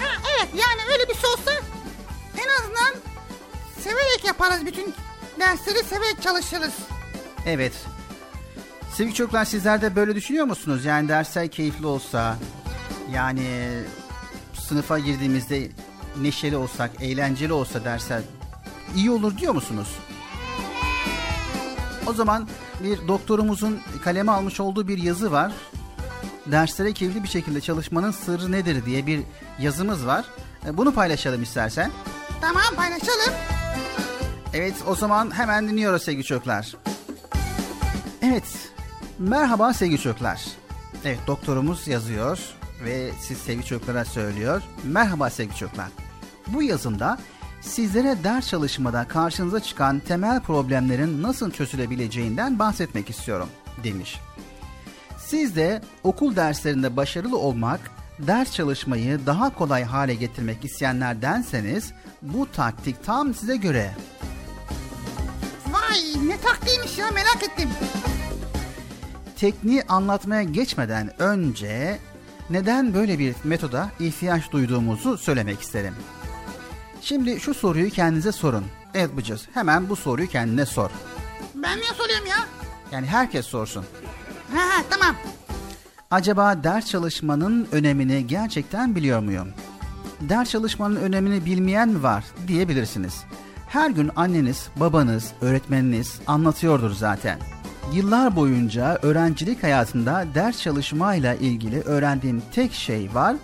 ha, evet yani öyle bir şey olsa en azından severek yaparız bütün dersleri severek çalışırız. Evet. Sevgili çocuklar sizler de böyle düşünüyor musunuz? Yani dersler keyifli olsa, yani sınıfa girdiğimizde neşeli olsak, eğlenceli olsa dersler iyi olur diyor musunuz? O zaman bir doktorumuzun kaleme almış olduğu bir yazı var. Derslere keyifli bir şekilde çalışmanın sırrı nedir diye bir yazımız var. E, Bunu paylaşalım istersen. Tamam paylaşalım. Evet o zaman hemen dinliyoruz sevgili çocuklar. Evet merhaba sevgili çocuklar. Evet doktorumuz yazıyor ve siz sevgili çocuklara söylüyor. Merhaba sevgili çocuklar. Bu yazımda sizlere ders çalışmada karşınıza çıkan temel problemlerin nasıl çözülebileceğinden bahsetmek istiyorum demiş. Siz de okul derslerinde başarılı olmak, ders çalışmayı daha kolay hale getirmek isteyenlerdenseniz bu taktik tam size göre. Vay ne taktiğiymiş ya merak ettim. Tekniği anlatmaya geçmeden önce neden böyle bir metoda ihtiyaç duyduğumuzu söylemek isterim. Şimdi şu soruyu kendinize sorun. Evet Bıcız hemen bu soruyu kendine sor. Ben niye soruyorum ya? Yani herkes sorsun. Ha, ha tamam. Acaba ders çalışmanın önemini gerçekten biliyor muyum? Ders çalışmanın önemini bilmeyen mi var diyebilirsiniz. Her gün anneniz, babanız, öğretmeniniz anlatıyordur zaten. Yıllar boyunca öğrencilik hayatında ders çalışmayla ilgili öğrendiğim tek şey var.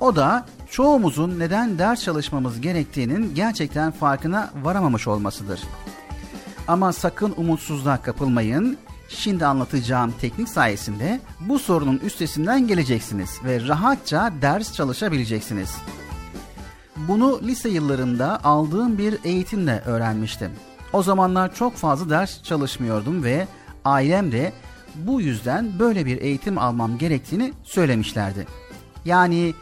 O da çoğumuzun neden ders çalışmamız gerektiğinin gerçekten farkına varamamış olmasıdır. Ama sakın umutsuzluğa kapılmayın. Şimdi anlatacağım teknik sayesinde bu sorunun üstesinden geleceksiniz ve rahatça ders çalışabileceksiniz. Bunu lise yıllarında aldığım bir eğitimle öğrenmiştim. O zamanlar çok fazla ders çalışmıyordum ve ailem de bu yüzden böyle bir eğitim almam gerektiğini söylemişlerdi. Yani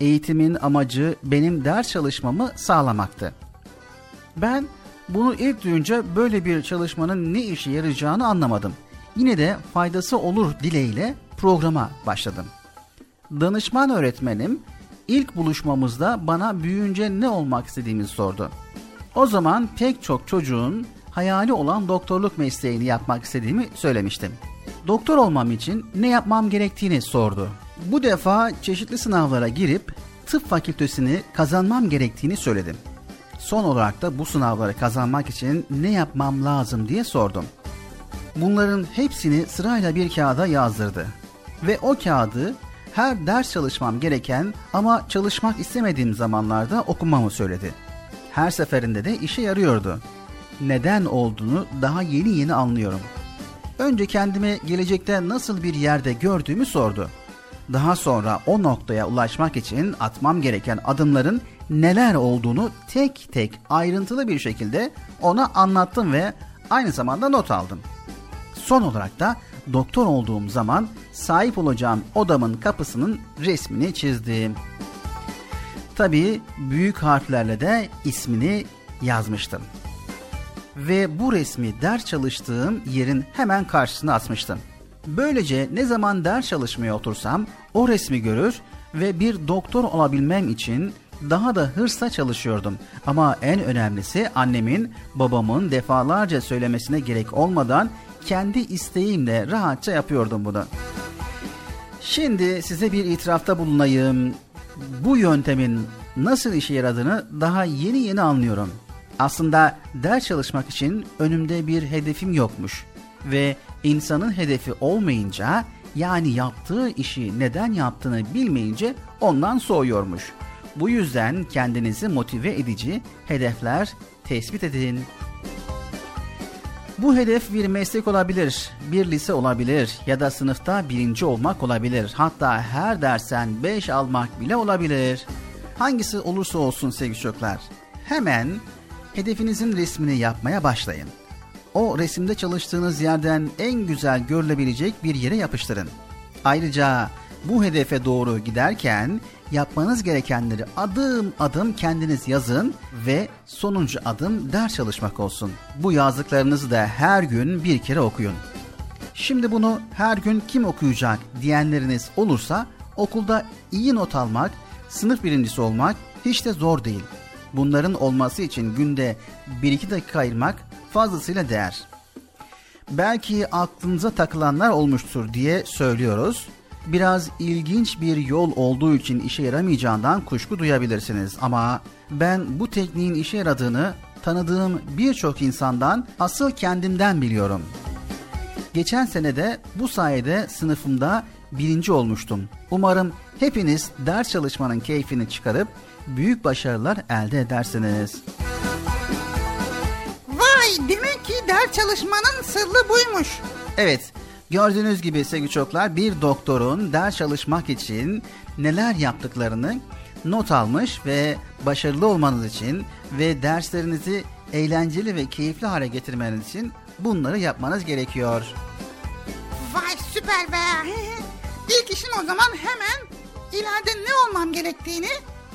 eğitimin amacı benim ders çalışmamı sağlamaktı. Ben bunu ilk duyunca böyle bir çalışmanın ne işe yarayacağını anlamadım. Yine de faydası olur dileğiyle programa başladım. Danışman öğretmenim ilk buluşmamızda bana büyüyünce ne olmak istediğimi sordu. O zaman pek çok çocuğun hayali olan doktorluk mesleğini yapmak istediğimi söylemiştim. Doktor olmam için ne yapmam gerektiğini sordu. Bu defa çeşitli sınavlara girip tıp fakültesini kazanmam gerektiğini söyledim. Son olarak da bu sınavları kazanmak için ne yapmam lazım diye sordum. Bunların hepsini sırayla bir kağıda yazdırdı. Ve o kağıdı her ders çalışmam gereken ama çalışmak istemediğim zamanlarda okumamı söyledi. Her seferinde de işe yarıyordu. Neden olduğunu daha yeni yeni anlıyorum. Önce kendime gelecekte nasıl bir yerde gördüğümü sordu. Daha sonra o noktaya ulaşmak için atmam gereken adımların neler olduğunu tek tek ayrıntılı bir şekilde ona anlattım ve aynı zamanda not aldım. Son olarak da doktor olduğum zaman sahip olacağım odamın kapısının resmini çizdim. Tabii büyük harflerle de ismini yazmıştım. Ve bu resmi ders çalıştığım yerin hemen karşısına asmıştım. Böylece ne zaman ders çalışmaya otursam o resmi görür ve bir doktor olabilmem için daha da hırsla çalışıyordum. Ama en önemlisi annemin, babamın defalarca söylemesine gerek olmadan kendi isteğimle rahatça yapıyordum bunu. Şimdi size bir itirafta bulunayım. Bu yöntemin nasıl işe yaradığını daha yeni yeni anlıyorum. Aslında ders çalışmak için önümde bir hedefim yokmuş ve insanın hedefi olmayınca yani yaptığı işi neden yaptığını bilmeyince ondan soğuyormuş. Bu yüzden kendinizi motive edici hedefler tespit edin. Bu hedef bir meslek olabilir, bir lise olabilir ya da sınıfta birinci olmak olabilir. Hatta her dersten beş almak bile olabilir. Hangisi olursa olsun sevgili çocuklar. Hemen hedefinizin resmini yapmaya başlayın. O resimde çalıştığınız yerden en güzel görülebilecek bir yere yapıştırın. Ayrıca bu hedefe doğru giderken yapmanız gerekenleri adım adım kendiniz yazın ve sonuncu adım ders çalışmak olsun. Bu yazdıklarınızı da her gün bir kere okuyun. Şimdi bunu her gün kim okuyacak diyenleriniz olursa okulda iyi not almak, sınıf birincisi olmak hiç de zor değil. Bunların olması için günde 1-2 dakika ayırmak fazlasıyla değer. Belki aklınıza takılanlar olmuştur diye söylüyoruz. Biraz ilginç bir yol olduğu için işe yaramayacağından kuşku duyabilirsiniz ama ben bu tekniğin işe yaradığını tanıdığım birçok insandan asıl kendimden biliyorum. Geçen sene de bu sayede sınıfımda birinci olmuştum. Umarım hepiniz ders çalışmanın keyfini çıkarıp büyük başarılar elde edersiniz. Vay demek ki ders çalışmanın sırrı buymuş. Evet, gördüğünüz gibi sevgili çocuklar bir doktorun ders çalışmak için neler yaptıklarını not almış ve başarılı olmanız için ve derslerinizi eğlenceli ve keyifli hale getirmeniz için bunları yapmanız gerekiyor. Vay süper be. (laughs) İlk işim o zaman hemen ileride ne olmam gerektiğini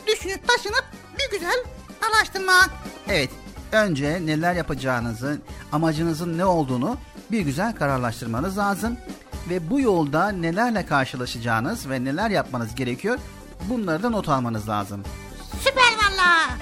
düşünüp taşınıp bir güzel araştırmak. Evet, önce neler yapacağınızı, amacınızın ne olduğunu bir güzel kararlaştırmanız lazım. ve bu yolda nelerle karşılaşacağınız ve neler yapmanız gerekiyor bunları da not almanız lazım. Süper valla.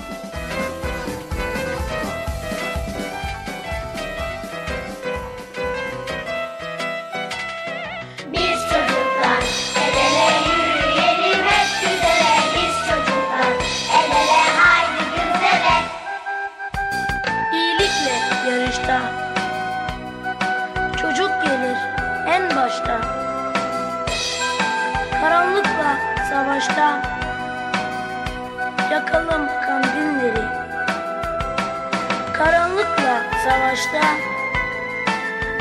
Savaşta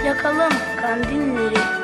Yakalım kandilleri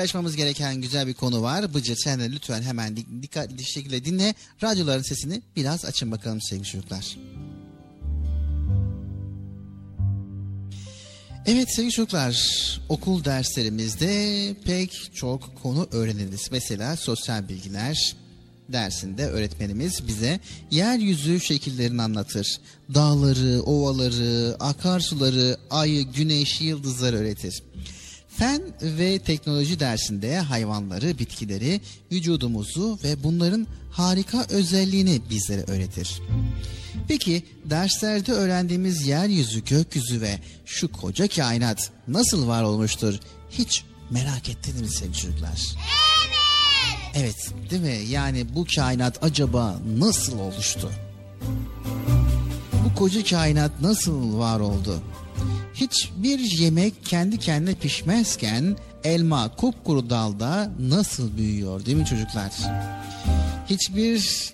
paylaşmamız gereken güzel bir konu var. Bıcır sen de lütfen hemen dik- dikkatli şekilde dinle. Radyoların sesini biraz açın bakalım sevgili çocuklar. Evet sevgili çocuklar, okul derslerimizde pek çok konu öğreniriz. Mesela sosyal bilgiler dersinde öğretmenimiz bize yeryüzü şekillerini anlatır. Dağları, ovaları, akarsuları, ayı, güneş, yıldızları öğretir. Fen ve teknoloji dersinde hayvanları, bitkileri, vücudumuzu ve bunların harika özelliğini bizlere öğretir. Peki derslerde öğrendiğimiz yeryüzü, gökyüzü ve şu koca kainat nasıl var olmuştur? Hiç merak ettiniz mi sevgili çocuklar? Evet, değil mi? Yani bu kainat acaba nasıl oluştu? Bu koca kainat nasıl var oldu? Hiçbir yemek kendi kendine pişmezken elma kupkuru dalda nasıl büyüyor değil mi çocuklar? Hiçbir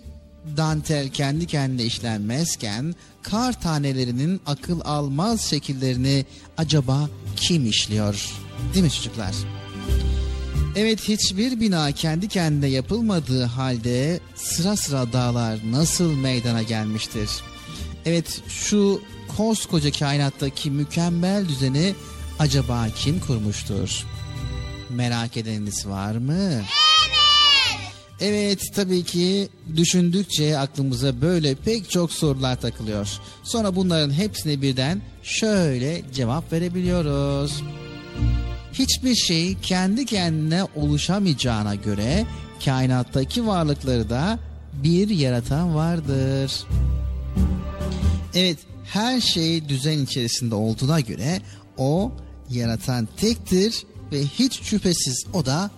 dantel kendi kendine işlenmezken kar tanelerinin akıl almaz şekillerini acaba kim işliyor? Değil mi çocuklar? Evet hiçbir bina kendi kendine yapılmadığı halde sıra sıra dağlar nasıl meydana gelmiştir? Evet şu koskoca kainattaki mükemmel düzeni acaba kim kurmuştur? Merak edeniniz var mı? Evet tabii ki düşündükçe aklımıza böyle pek çok sorular takılıyor. Sonra bunların hepsine birden şöyle cevap verebiliyoruz. Hiçbir şey kendi kendine oluşamayacağına göre kainattaki varlıkları da bir yaratan vardır. Evet her şey düzen içerisinde olduğuna göre o yaratan tektir ve hiç şüphesiz o da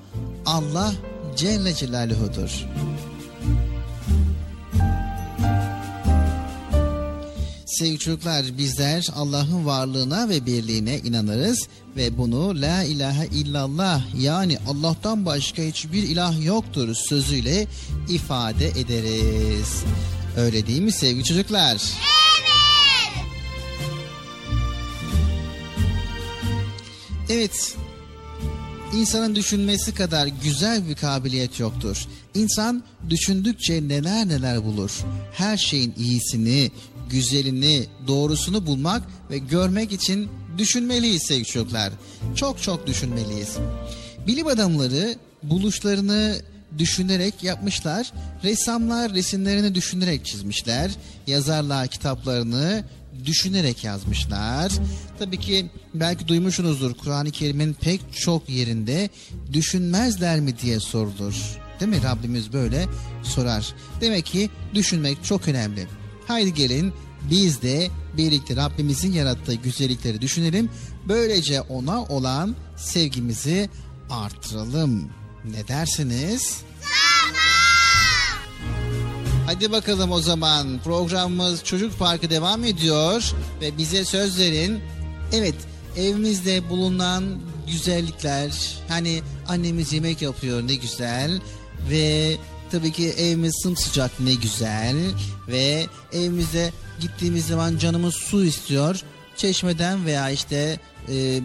Allah Celle Celaluhu'dur. Sevgili çocuklar bizler Allah'ın varlığına ve birliğine inanırız ve bunu la ilahe illallah yani Allah'tan başka hiçbir ilah yoktur sözüyle ifade ederiz. Öyle değil mi sevgili çocuklar? Evet. Evet. İnsanın düşünmesi kadar güzel bir kabiliyet yoktur. İnsan düşündükçe neler neler bulur. Her şeyin iyisini, güzelini, doğrusunu bulmak ve görmek için düşünmeliyiz sevgili çocuklar. Çok çok düşünmeliyiz. Bilim adamları buluşlarını düşünerek yapmışlar. Ressamlar resimlerini düşünerek çizmişler. Yazarlar kitaplarını düşünerek yazmışlar. Tabii ki belki duymuşsunuzdur Kur'an-ı Kerim'in pek çok yerinde düşünmezler mi diye sorulur. Değil mi? Rabbimiz böyle sorar. Demek ki düşünmek çok önemli. Haydi gelin biz de birlikte Rabbimizin yarattığı güzellikleri düşünelim. Böylece ona olan sevgimizi artıralım. Ne dersiniz? Hadi bakalım o zaman. Programımız Çocuk Parkı devam ediyor. Ve bize söz verin. Evet evimizde bulunan güzellikler. Hani annemiz yemek yapıyor ne güzel. Ve tabii ki evimiz sımsıcak ne güzel. Ve evimizde gittiğimiz zaman canımız su istiyor. Çeşmeden veya işte e,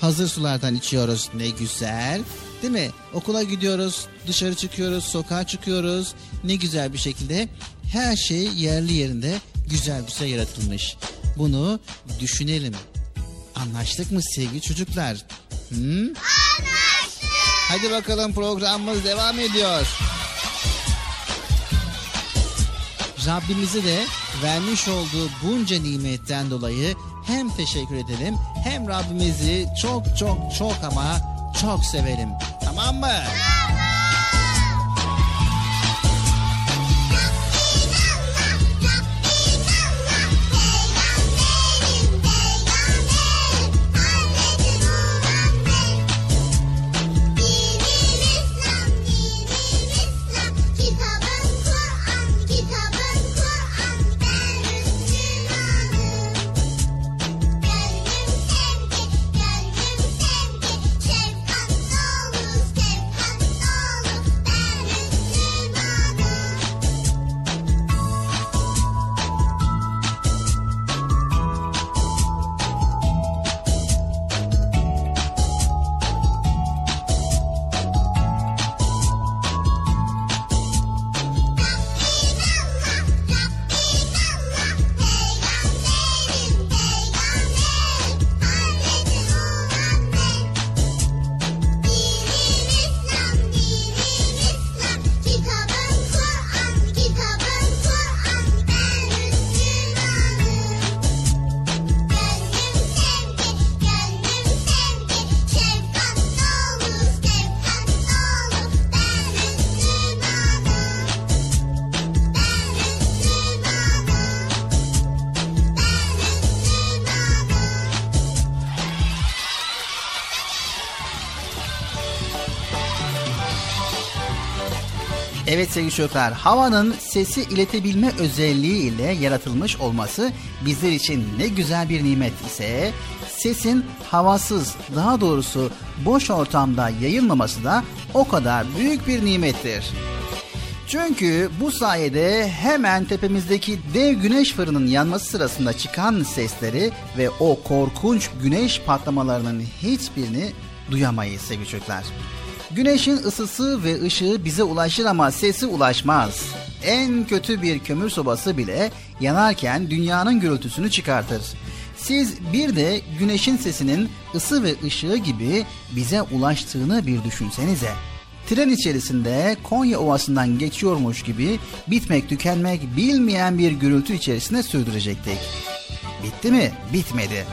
hazır sulardan içiyoruz ne güzel değil mi? Okula gidiyoruz, dışarı çıkıyoruz, sokağa çıkıyoruz. Ne güzel bir şekilde her şey yerli yerinde güzel güzel yaratılmış. Bunu düşünelim. Anlaştık mı sevgili çocuklar? Hı? Anlaştık. Hadi bakalım programımız devam ediyor. Rabbimize de vermiş olduğu bunca nimetten dolayı hem teşekkür edelim hem Rabbimizi çok çok çok ama çok sevelim. Tamam mı? Kitabın sevgili çocuklar, havanın sesi iletebilme özelliği ile yaratılmış olması bizler için ne güzel bir nimet ise sesin havasız, daha doğrusu boş ortamda yayılmaması da o kadar büyük bir nimettir. Çünkü bu sayede hemen tepemizdeki dev güneş fırının yanması sırasında çıkan sesleri ve o korkunç güneş patlamalarının hiçbirini duyamayız sevgili çocuklar. Güneşin ısısı ve ışığı bize ulaşır ama sesi ulaşmaz. En kötü bir kömür sobası bile yanarken dünyanın gürültüsünü çıkartır. Siz bir de güneşin sesinin ısı ve ışığı gibi bize ulaştığını bir düşünsenize. tren içerisinde Konya Ovası'ndan geçiyormuş gibi bitmek tükenmek bilmeyen bir gürültü içerisinde sürdürecektik. Bitti mi? Bitmedi.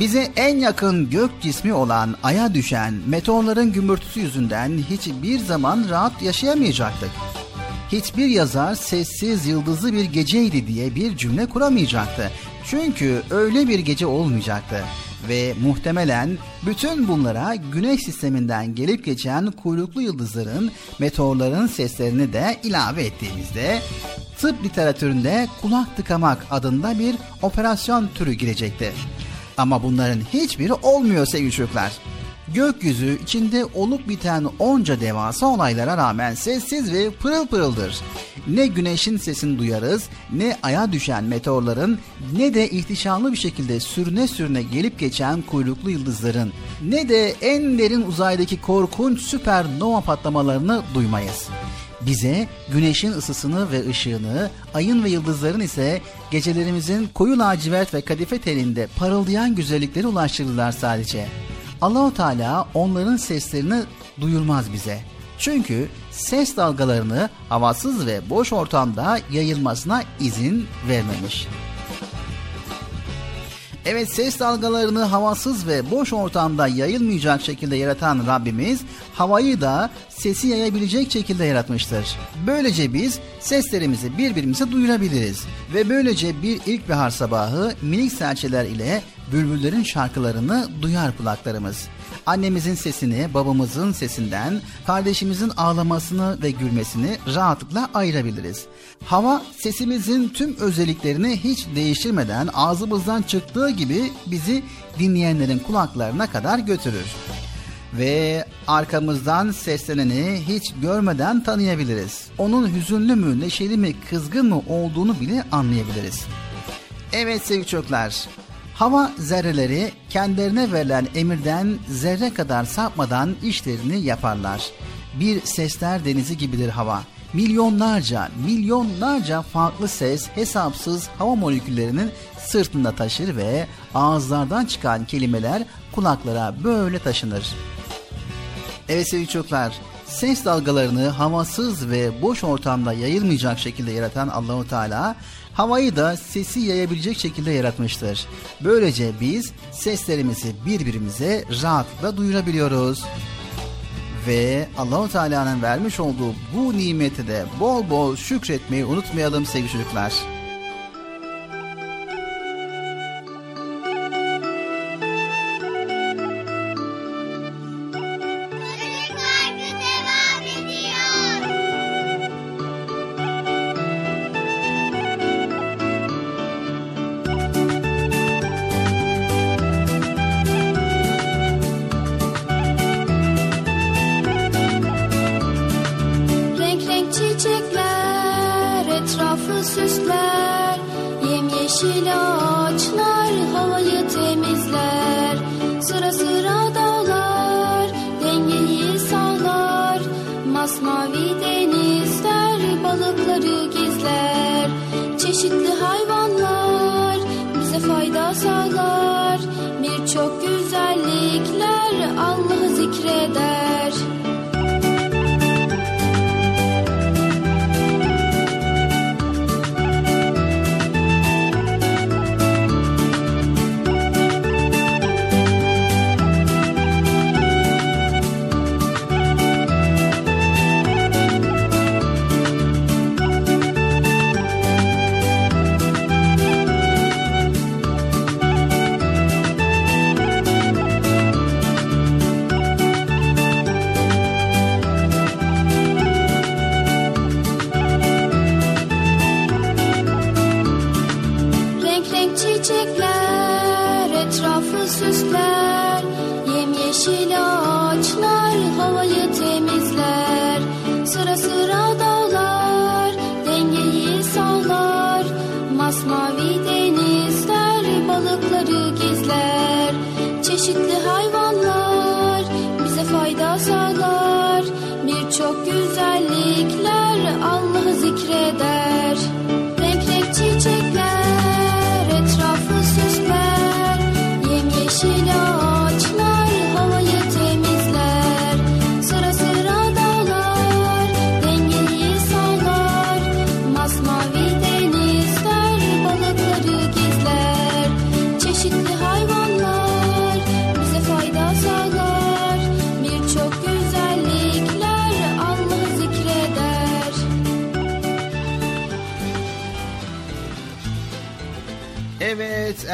Bize en yakın gök cismi olan Ay'a düşen meteorların gümbürtüsü yüzünden hiçbir zaman rahat yaşayamayacaktık. Hiçbir yazar sessiz yıldızlı bir geceydi diye bir cümle kuramayacaktı. Çünkü öyle bir gece olmayacaktı. Ve muhtemelen bütün bunlara güneş sisteminden gelip geçen kuyruklu yıldızların, meteorların seslerini de ilave ettiğimizde tıp literatüründe kulak tıkamak adında bir operasyon türü girecekti. Ama bunların hiçbiri olmuyor sevgili çocuklar. Gökyüzü içinde olup biten onca devasa olaylara rağmen sessiz ve pırıl pırıldır. Ne güneşin sesini duyarız, ne aya düşen meteorların, ne de ihtişamlı bir şekilde sürüne sürüne gelip geçen kuyruklu yıldızların, ne de en derin uzaydaki korkunç süpernova patlamalarını duymayız. Bize güneşin ısısını ve ışığını, ayın ve yıldızların ise gecelerimizin koyu lacivert ve kadife telinde parıldayan güzellikleri ulaştırırlar sadece. Allahu Teala onların seslerini duyurmaz bize. Çünkü ses dalgalarını havasız ve boş ortamda yayılmasına izin vermemiş. Evet ses dalgalarını havasız ve boş ortamda yayılmayacak şekilde yaratan Rabbimiz havayı da sesi yayabilecek şekilde yaratmıştır. Böylece biz seslerimizi birbirimize duyurabiliriz ve böylece bir ilkbahar sabahı minik serçeler ile bülbüllerin şarkılarını duyar kulaklarımız. Annemizin sesini babamızın sesinden, kardeşimizin ağlamasını ve gülmesini rahatlıkla ayırabiliriz. Hava sesimizin tüm özelliklerini hiç değiştirmeden ağzımızdan çıktığı gibi bizi dinleyenlerin kulaklarına kadar götürür. Ve arkamızdan sesleneni hiç görmeden tanıyabiliriz. Onun hüzünlü mü, neşeli mi, kızgın mı olduğunu bile anlayabiliriz. Evet sevgili çocuklar, Hava zerreleri kendilerine verilen emirden zerre kadar sapmadan işlerini yaparlar. Bir sesler denizi gibidir hava. Milyonlarca, milyonlarca farklı ses hesapsız hava moleküllerinin sırtında taşır ve ağızlardan çıkan kelimeler kulaklara böyle taşınır. Evet sevgili çocuklar, ses dalgalarını havasız ve boş ortamda yayılmayacak şekilde yaratan Allahu Teala havayı da sesi yayabilecek şekilde yaratmıştır. Böylece biz seslerimizi birbirimize rahatlıkla duyurabiliyoruz. Ve Allahu Teala'nın vermiş olduğu bu nimeti de bol bol şükretmeyi unutmayalım sevgili çocuklar.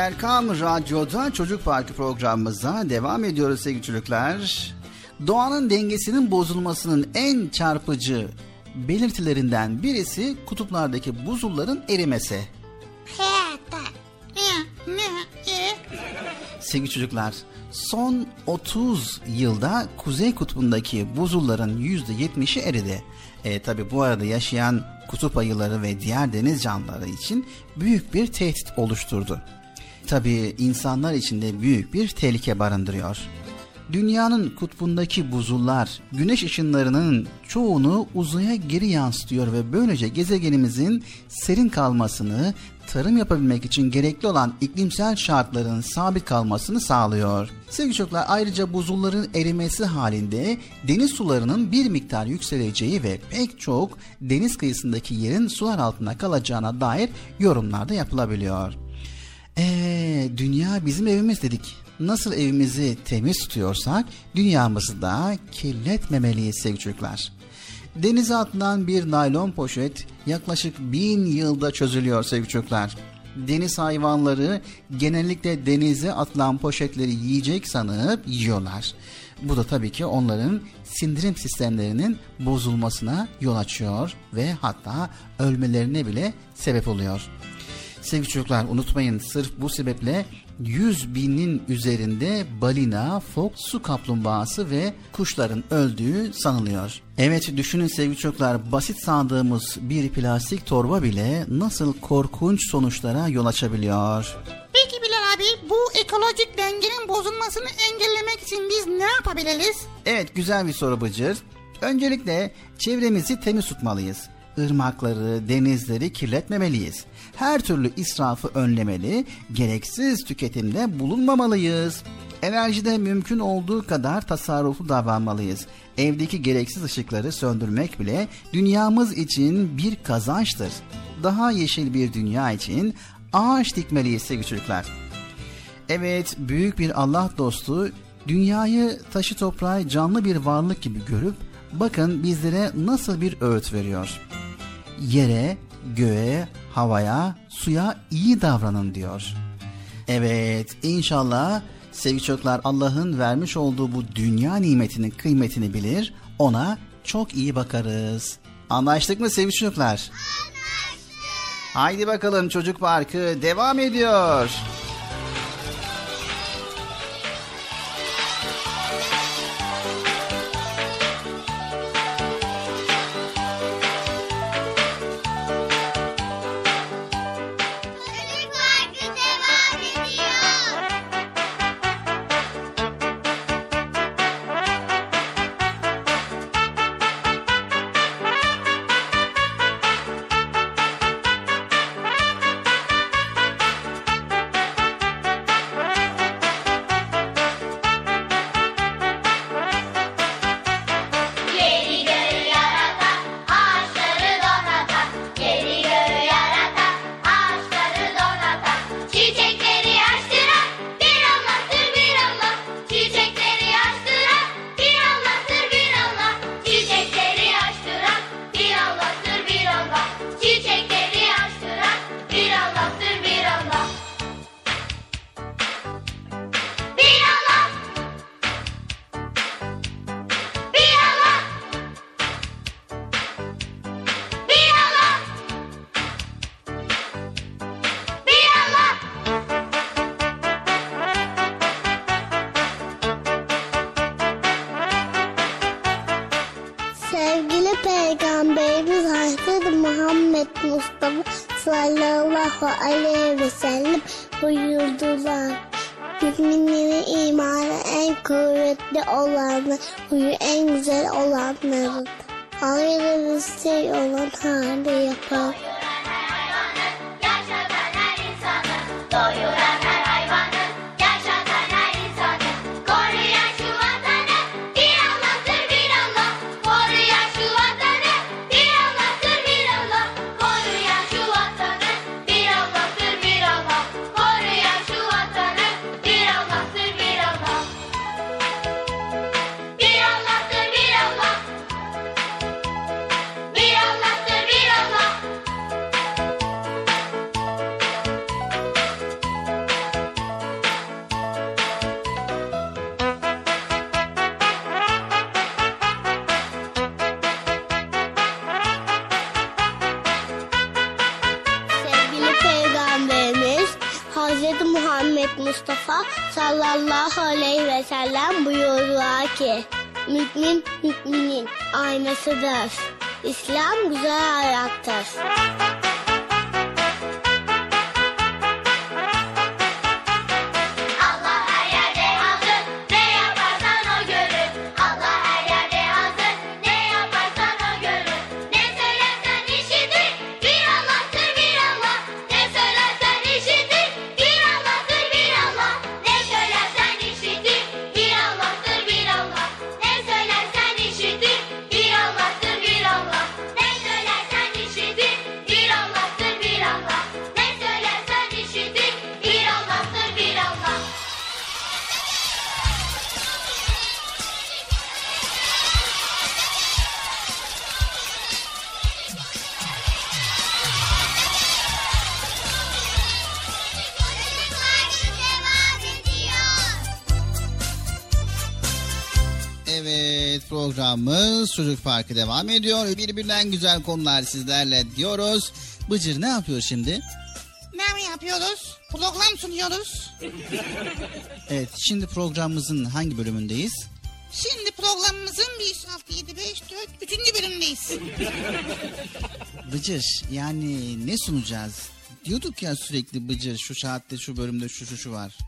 Erkam Radyo'da Çocuk Parkı programımıza devam ediyoruz sevgili çocuklar. Doğanın dengesinin bozulmasının en çarpıcı belirtilerinden birisi kutuplardaki buzulların erimesi. Sevgili çocuklar, son 30 yılda Kuzey Kutbu'ndaki buzulların %70'i eridi. E, Tabi bu arada yaşayan kutup ayıları ve diğer deniz canlıları için büyük bir tehdit oluşturdu. Tabi insanlar için de büyük bir tehlike barındırıyor. Dünyanın kutbundaki buzullar güneş ışınlarının çoğunu uzaya geri yansıtıyor ve böylece gezegenimizin serin kalmasını, tarım yapabilmek için gerekli olan iklimsel şartların sabit kalmasını sağlıyor. Sevgili çocuklar ayrıca buzulların erimesi halinde deniz sularının bir miktar yükseleceği ve pek çok deniz kıyısındaki yerin sular altında kalacağına dair yorumlar da yapılabiliyor. Eee dünya bizim evimiz dedik. Nasıl evimizi temiz tutuyorsak dünyamızı da kirletmemeliyiz sevgili çocuklar. Denize atılan bir naylon poşet yaklaşık bin yılda çözülüyor sevgili çocuklar. Deniz hayvanları genellikle denize atılan poşetleri yiyecek sanıp yiyorlar. Bu da tabii ki onların sindirim sistemlerinin bozulmasına yol açıyor ve hatta ölmelerine bile sebep oluyor. Sevgili çocuklar unutmayın sırf bu sebeple 100 binin üzerinde balina, fok, su kaplumbağası ve kuşların öldüğü sanılıyor. Evet düşünün sevgili çocuklar basit sandığımız bir plastik torba bile nasıl korkunç sonuçlara yol açabiliyor. Peki Bilal abi bu ekolojik dengenin bozulmasını engellemek için biz ne yapabiliriz? Evet güzel bir soru Bıcır. Öncelikle çevremizi temiz tutmalıyız. Irmakları, denizleri kirletmemeliyiz. Her türlü israfı önlemeli, gereksiz tüketimde bulunmamalıyız. Enerjide mümkün olduğu kadar tasarruflu davranmalıyız. Evdeki gereksiz ışıkları söndürmek bile dünyamız için bir kazançtır. Daha yeşil bir dünya için ağaç dikmeliyiz sevgili çocuklar. Evet, büyük bir Allah dostu dünyayı taşı toprağı canlı bir varlık gibi görüp bakın bizlere nasıl bir öğüt veriyor. Yere, göğe, havaya, suya iyi davranın diyor. Evet, inşallah sevgili çocuklar Allah'ın vermiş olduğu bu dünya nimetinin kıymetini bilir, ona çok iyi bakarız. Anlaştık mı sevgili çocuklar? Anlaştık. Haydi bakalım çocuk parkı devam ediyor. Çocuk Mustafa sallallahu aleyhi ve sellem buyurdular. Müminlerin imanı en kuvvetli olanı, huyu en güzel olanlarıdır. Hayırlı şey olan hali yapar. Her insanı, doyuran aynasıdır. İslam güzel ayaktır. Çocuk Parkı devam ediyor. Birbirinden güzel konular sizlerle diyoruz. Bıcır ne yapıyor şimdi? Ne mi yapıyoruz? Program sunuyoruz. Evet şimdi programımızın hangi bölümündeyiz? Şimdi programımızın 1, 6, 7, 5, 4, 3. bölümündeyiz. Bıcır yani ne sunacağız? Diyorduk ya sürekli Bıcır şu saatte şu bölümde şu şu şu var.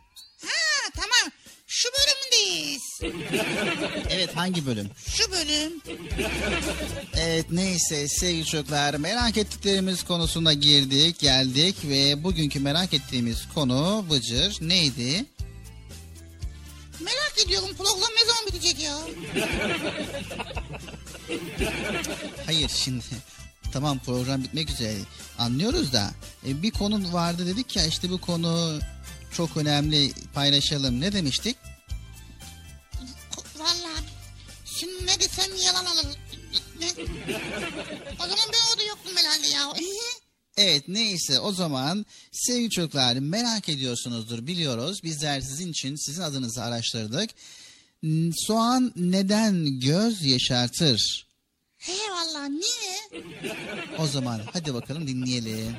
Ha tamam. Şu bölümündeyiz. (laughs) Evet hangi bölüm? Şu bölüm. Evet neyse sevgili çocuklar merak ettiklerimiz konusuna girdik geldik ve bugünkü merak ettiğimiz konu Bıcır neydi? Merak ediyorum program ne zaman bitecek ya? Hayır şimdi tamam program bitmek üzere anlıyoruz da e, bir konu vardı dedik ya işte bu konu çok önemli paylaşalım ne demiştik? Evet neyse o zaman sevgili çocuklar merak ediyorsunuzdur biliyoruz. Bizler sizin için sizin adınızı araştırdık. Soğan neden göz yaşartır? He vallahi niye? O zaman hadi bakalım dinleyelim.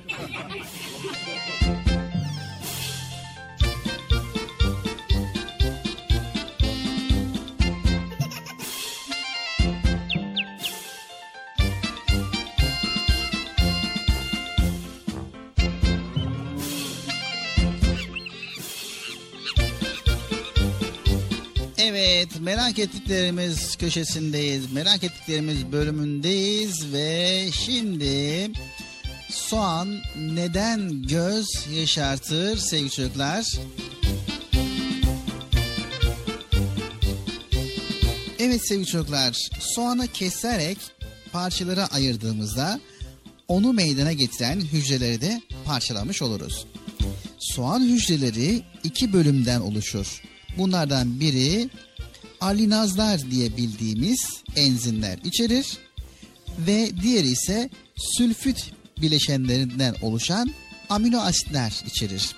Evet merak ettiklerimiz köşesindeyiz. Merak ettiklerimiz bölümündeyiz ve şimdi soğan neden göz yaşartır sevgili çocuklar? Evet sevgili çocuklar soğanı keserek parçalara ayırdığımızda onu meydana getiren hücreleri de parçalamış oluruz. Soğan hücreleri iki bölümden oluşur. Bunlardan biri alinazlar diye bildiğimiz enzimler içerir ve diğeri ise sülfüt bileşenlerinden oluşan amino asitler içerir.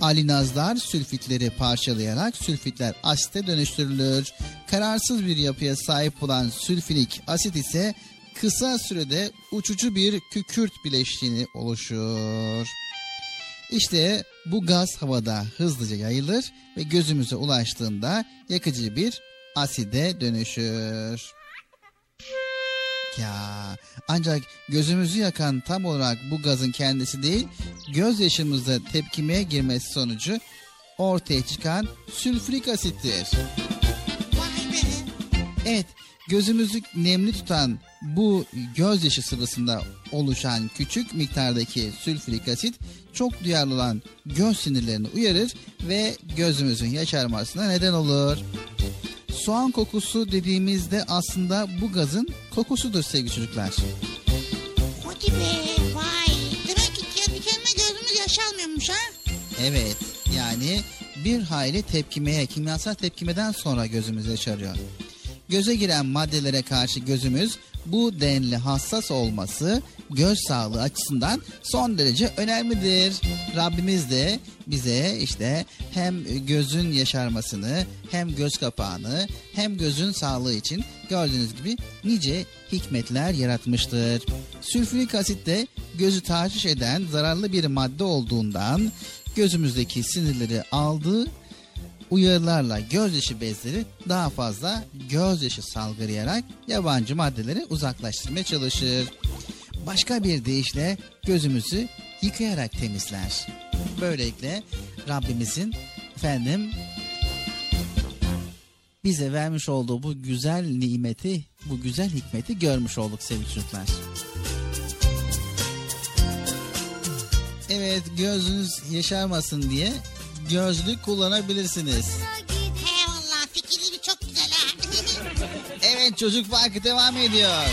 Alinazlar sülfitleri parçalayarak sülfitler asite dönüştürülür. Kararsız bir yapıya sahip olan sülfürik asit ise kısa sürede uçucu bir kükürt bileşiğini oluşur. İşte bu gaz havada hızlıca yayılır ve gözümüze ulaştığında yakıcı bir aside dönüşür. Ya ancak gözümüzü yakan tam olarak bu gazın kendisi değil, gözyaşımızda tepkimeye girmesi sonucu ortaya çıkan sülfürik asittir. Evet, gözümüzü nemli tutan bu gözyaşı sıvısında oluşan küçük miktardaki sülfürik asit çok duyarlı olan göz sinirlerini uyarır ve gözümüzün yaşarmasına neden olur. Soğan kokusu dediğimizde aslında bu gazın kokusudur sevgili çocuklar. Hadi be vay. Demek ki kendi kendine gözümüz yaşalmıyormuş ha? Evet, yani bir hayli tepkimeye, kimyasal tepkimeden sonra gözümüz yaşarıyor. Göze giren maddelere karşı gözümüz bu denli hassas olması göz sağlığı açısından son derece önemlidir. Rabbimiz de bize işte hem gözün yaşarmasını hem göz kapağını hem gözün sağlığı için gördüğünüz gibi nice hikmetler yaratmıştır. Sülfürik asit de gözü tahriş eden zararlı bir madde olduğundan gözümüzdeki sinirleri aldığı uyarılarla gözyaşı bezleri daha fazla gözyaşı salgılayarak yabancı maddeleri uzaklaştırmaya çalışır. Başka bir deyişle gözümüzü yıkayarak temizler. Böylelikle Rabbimizin efendim bize vermiş olduğu bu güzel nimeti, bu güzel hikmeti görmüş olduk sevgili çocuklar. Evet gözünüz yaşarmasın diye gözlük kullanabilirsiniz. Eyvallah fikirleri çok güzel ha. (laughs) Evet çocuk parkı devam ediyor.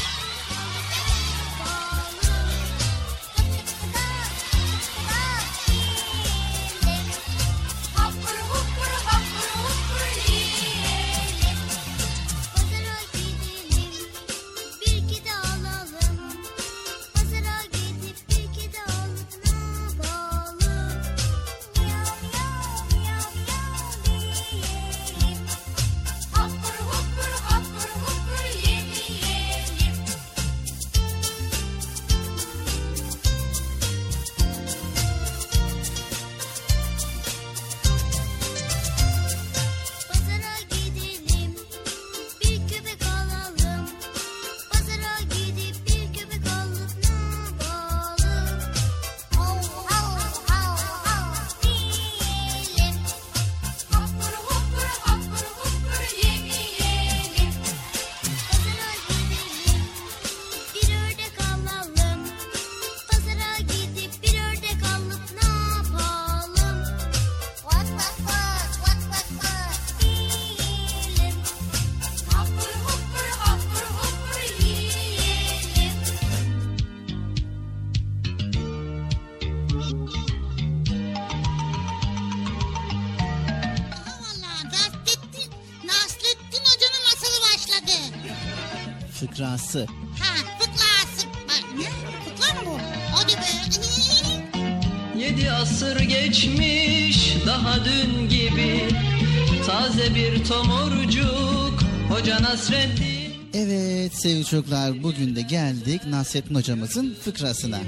Çocuklar bugün de geldik Nasrettin hocamızın fıkrasına.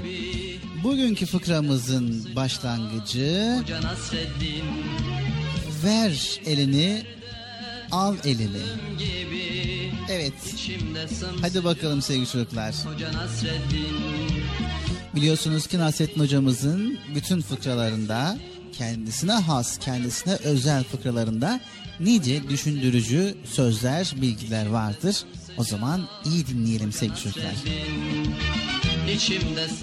Bugünkü fıkramızın başlangıcı ver elini al elini. Evet hadi bakalım sevgili çocuklar. Biliyorsunuz ki Nasrettin hocamızın bütün fıkralarında kendisine has, kendisine özel fıkralarında nice düşündürücü sözler, bilgiler vardır. O zaman iyi dinleyelim sevgili çocuklar.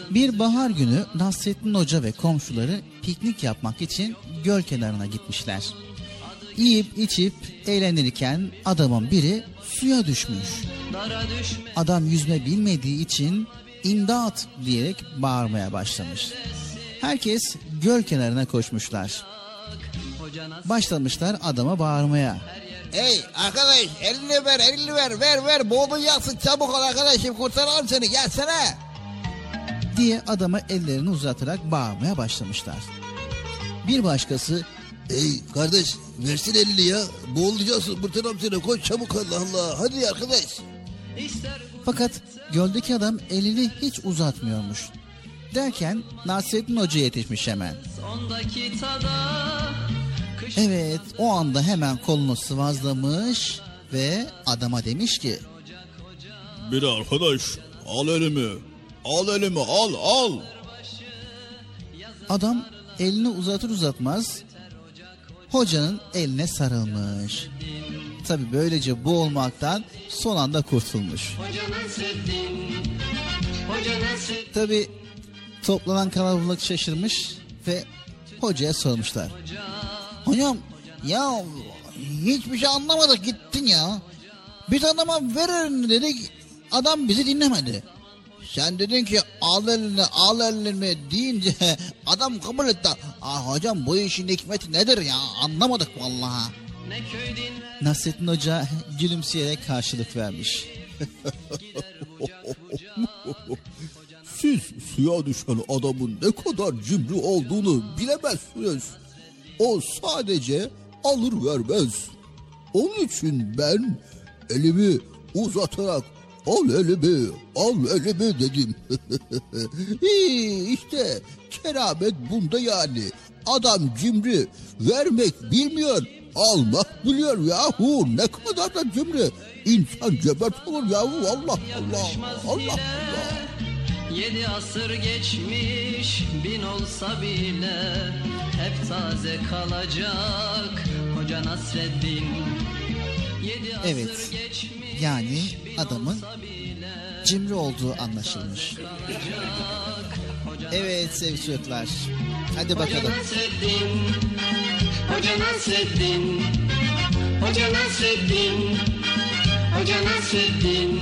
Bir bahar günü Nasrettin Hoca ve komşuları piknik yapmak için göl kenarına gitmişler. Yiyip içip eğlenirken adamın biri suya düşmüş. Adam yüzme bilmediği için imdat diyerek bağırmaya başlamış. Herkes göl kenarına koşmuşlar. Başlamışlar adama bağırmaya. Hey arkadaş elini ver elini ver ver ver boğulacaksın çabuk ol arkadaşım kurtaralım seni gelsene. diye adama ellerini uzatarak bağırmaya başlamışlar. Bir başkası Hey kardeş versin elini ya boğulacaksın kurtaralım seni koş çabuk Allah Allah hadi arkadaş. fakat göldeki adam elini hiç uzatmıyormuş. Derken Nasrettin Hoca yetişmiş hemen. ondaki tada Kış Evet o anda hemen kolunu sıvazlamış ve adama demiş ki Bir arkadaş al elimi. Al elimi al al. adam elini uzatır uzatmaz hocanın eline sarılmış. Tabi böylece boğulmaktan son anda kurtulmuş. Hoca Hoca Tabi toplanan kalabalık şaşırmış ve hocaya sormuşlar. Hocam ya hiçbir şey anlamadık gittin ya. Biz adama ver elini dedik adam bizi dinlemedi. Sen dedin ki al elini al elini deyince (laughs) adam kabul etti. Ah hocam bu işin hikmeti nedir ya anlamadık vallahi. Nasrettin Hoca gülümseyerek karşılık vermiş. Siz suya düşen adamın ne kadar cimri olduğunu bilemezsiniz. O sadece alır vermez. Onun için ben elimi uzatarak al elimi, al elimi dedim. (laughs) işte keramet bunda yani. Adam cimri, vermek bilmiyor, almak biliyor yahu. Ne kadar da cimri. İnsan cömert olur yahu Allah Allah. Allah Allah. Yedi asır geçmiş bin olsa bile Hep taze kalacak Hoca Nasreddin Yedi asır Evet. geçmiş Yani adamın bile cimri olduğu anlaşılmış. kalacak Evet sevgili çocuklar. Hadi Hoca bakalım. Nasreddin Hoca Nasreddin Hoca Nasreddin Hoca Nasreddin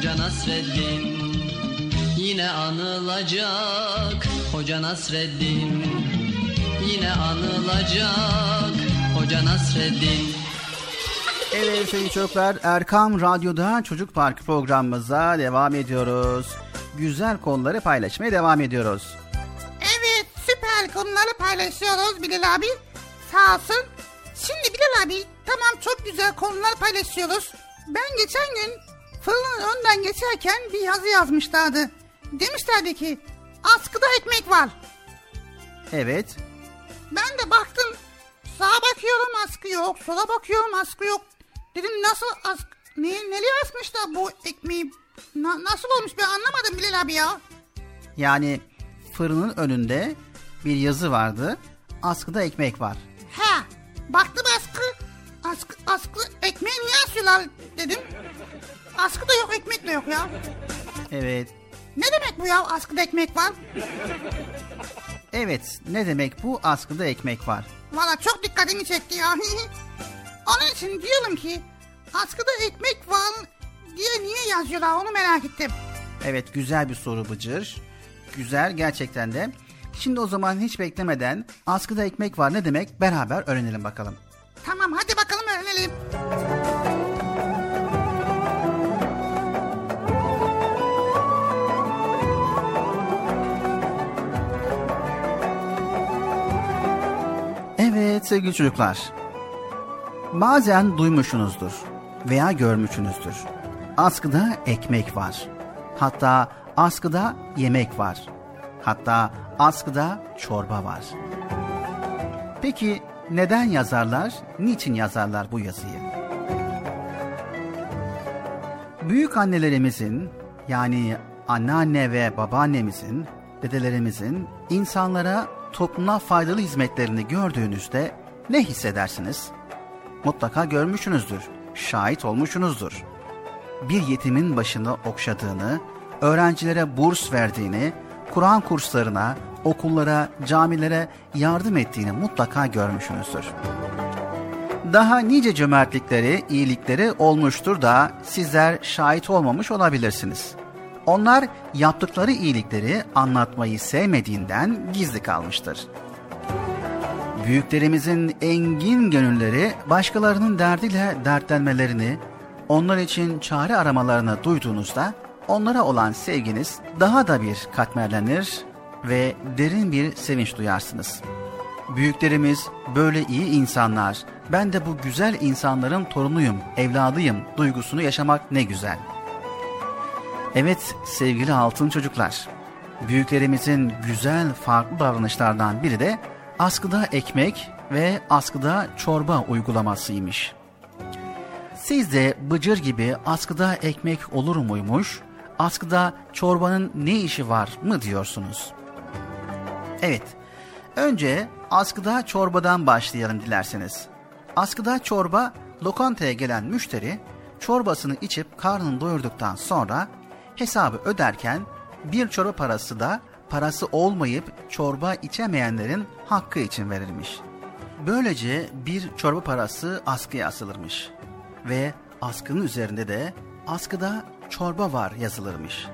Hoca Nasreddin Yine anılacak Hoca Nasreddin Yine anılacak Hoca Nasreddin Evet sevgili çocuklar Erkam Radyo'da Çocuk Parkı programımıza devam ediyoruz. Güzel konuları paylaşmaya devam ediyoruz. Evet süper konuları paylaşıyoruz Bilal abi. Sağ olsun. Şimdi Bilal abi tamam çok güzel konular paylaşıyoruz. Ben geçen gün fırının önden geçerken bir yazı yazmışlardı. Demişlerdi ki askıda ekmek var. Evet Ben de baktım sağa bakıyorum askı yok, sola bakıyorum askı yok. Dedim nasıl ask ne, nereye asmışlar bu ekmeği? Na- nasıl olmuş ben anlamadım Bilal abi ya. yani fırının önünde bir yazı vardı. Askıda ekmek var. He baktım askı, askı, askı ekmeği niye asıyorlar dedim. Askı da yok ekmek de yok ya. Evet. Ne demek bu ya askıda ekmek var? Evet ne demek bu askıda ekmek var. Valla çok dikkatimi çekti ya. (laughs) Onun için diyorum ki askıda ekmek var diye niye yazıyorlar onu merak ettim. Evet güzel bir soru Bıcır. Güzel gerçekten de. Şimdi o zaman hiç beklemeden askıda ekmek var ne demek beraber öğrenelim bakalım. Tamam hadi bakalım öğrenelim. Evet sevgili çocuklar. Bazen duymuşsunuzdur veya görmüşsünüzdür. Askıda ekmek var. Hatta askıda yemek var. Hatta askıda çorba var. Peki neden yazarlar, niçin yazarlar bu yazıyı? Büyük annelerimizin yani anneanne ve babaannemizin, dedelerimizin insanlara topluma faydalı hizmetlerini gördüğünüzde ne hissedersiniz? Mutlaka görmüşsünüzdür, şahit olmuşsunuzdur. Bir yetimin başını okşadığını, öğrencilere burs verdiğini, Kur'an kurslarına, okullara, camilere yardım ettiğini mutlaka görmüşsünüzdür. Daha nice cömertlikleri, iyilikleri olmuştur da sizler şahit olmamış olabilirsiniz. Onlar yaptıkları iyilikleri anlatmayı sevmediğinden gizli kalmıştır. Büyüklerimizin engin gönülleri başkalarının derdiyle dertlenmelerini, onlar için çare aramalarını duyduğunuzda onlara olan sevginiz daha da bir katmerlenir ve derin bir sevinç duyarsınız. Büyüklerimiz böyle iyi insanlar, ben de bu güzel insanların torunuyum, evladıyım duygusunu yaşamak ne güzel. Evet sevgili altın çocuklar, büyüklerimizin güzel farklı davranışlardan biri de askıda ekmek ve askıda çorba uygulamasıymış. Siz de bıcır gibi askıda ekmek olur muymuş, askıda çorbanın ne işi var mı diyorsunuz? Evet, önce askıda çorbadan başlayalım dilerseniz. Askıda çorba, lokantaya gelen müşteri çorbasını içip karnını doyurduktan sonra hesabı öderken bir çorba parası da parası olmayıp çorba içemeyenlerin hakkı için verilmiş. Böylece bir çorba parası askıya asılırmış ve askının üzerinde de askıda çorba var yazılırmış.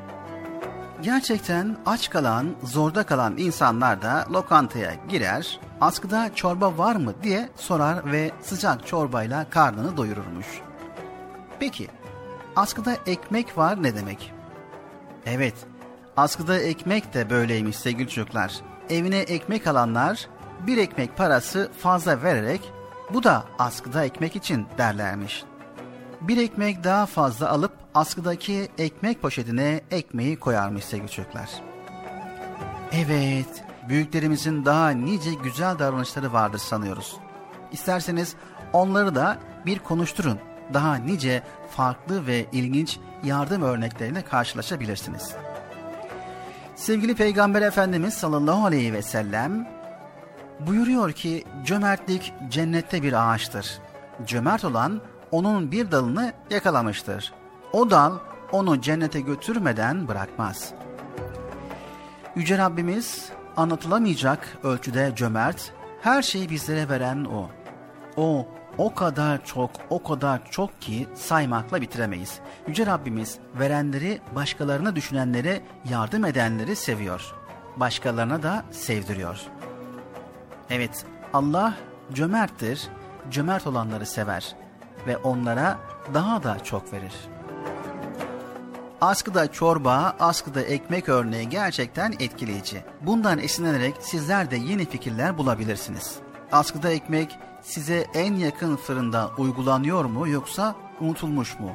Gerçekten aç kalan, zorda kalan insanlar da lokantaya girer, askıda çorba var mı diye sorar ve sıcak çorbayla karnını doyururmuş. Peki, askıda ekmek var ne demek? Evet, askıda ekmek de böyleymiş sevgili çocuklar. Evine ekmek alanlar bir ekmek parası fazla vererek bu da askıda ekmek için derlermiş. Bir ekmek daha fazla alıp askıdaki ekmek poşetine ekmeği koyarmış sevgili çocuklar. Evet, büyüklerimizin daha nice güzel davranışları vardır sanıyoruz. İsterseniz onları da bir konuşturun. Daha nice farklı ve ilginç yardım örnekleriyle karşılaşabilirsiniz. Sevgili Peygamber Efendimiz sallallahu aleyhi ve sellem buyuruyor ki cömertlik cennette bir ağaçtır. Cömert olan onun bir dalını yakalamıştır. O dal onu cennete götürmeden bırakmaz. Yüce Rabbimiz anlatılamayacak ölçüde cömert, her şeyi bizlere veren O. O o kadar çok, o kadar çok ki saymakla bitiremeyiz. Yüce Rabbimiz verenleri, başkalarına düşünenlere yardım edenleri seviyor. Başkalarına da sevdiriyor. Evet, Allah cömerttir, cömert olanları sever ve onlara daha da çok verir. Askıda çorba, askıda ekmek örneği gerçekten etkileyici. Bundan esinlenerek sizler de yeni fikirler bulabilirsiniz. Askıda ekmek size en yakın fırında uygulanıyor mu yoksa unutulmuş mu?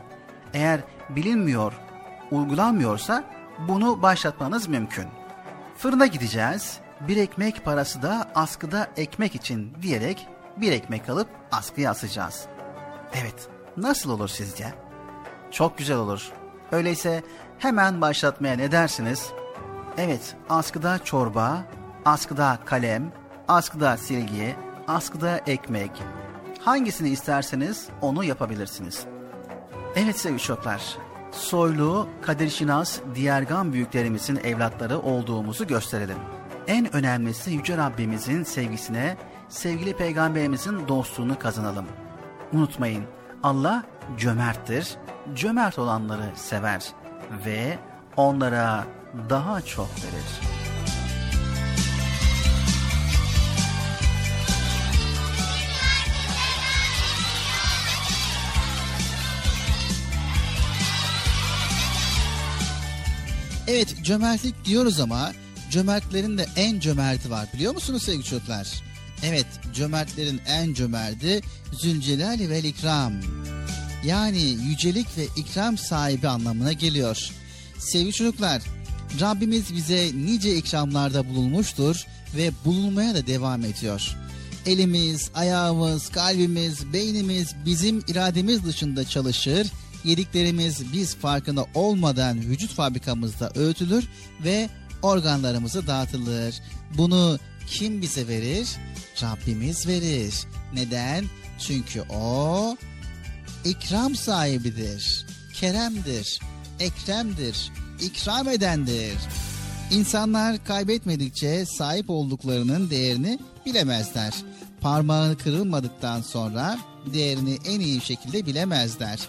Eğer bilinmiyor, uygulanmıyorsa bunu başlatmanız mümkün. Fırına gideceğiz, bir ekmek parası da askıda ekmek için diyerek bir ekmek alıp askıya asacağız. Evet, nasıl olur sizce? Çok güzel olur. Öyleyse hemen başlatmaya ne dersiniz? Evet, askıda çorba, askıda kalem, askıda silgi, askıda ekmek. Hangisini isterseniz onu yapabilirsiniz. Evet sevgili çocuklar, soylu, Kadir Şinas, Diyergan büyüklerimizin evlatları olduğumuzu gösterelim. En önemlisi Yüce Rabbimizin sevgisine, sevgili Peygamberimizin dostluğunu kazanalım. Unutmayın, Allah cömerttir, cömert olanları sever ve onlara daha çok verir. Evet cömertlik diyoruz ama cömertlerin de en cömerti var biliyor musunuz sevgili çocuklar? Evet cömertlerin en cömerti Zülcelal ve İkram. Yani yücelik ve ikram sahibi anlamına geliyor. Sevgili çocuklar Rabbimiz bize nice ikramlarda bulunmuştur ve bulunmaya da devam ediyor. Elimiz, ayağımız, kalbimiz, beynimiz bizim irademiz dışında çalışır yediklerimiz biz farkında olmadan vücut fabrikamızda öğütülür ve organlarımıza dağıtılır. Bunu kim bize verir? Rabbimiz verir. Neden? Çünkü o ikram sahibidir, keremdir, ekremdir, ikram edendir. İnsanlar kaybetmedikçe sahip olduklarının değerini bilemezler. Parmağı kırılmadıktan sonra değerini en iyi şekilde bilemezler.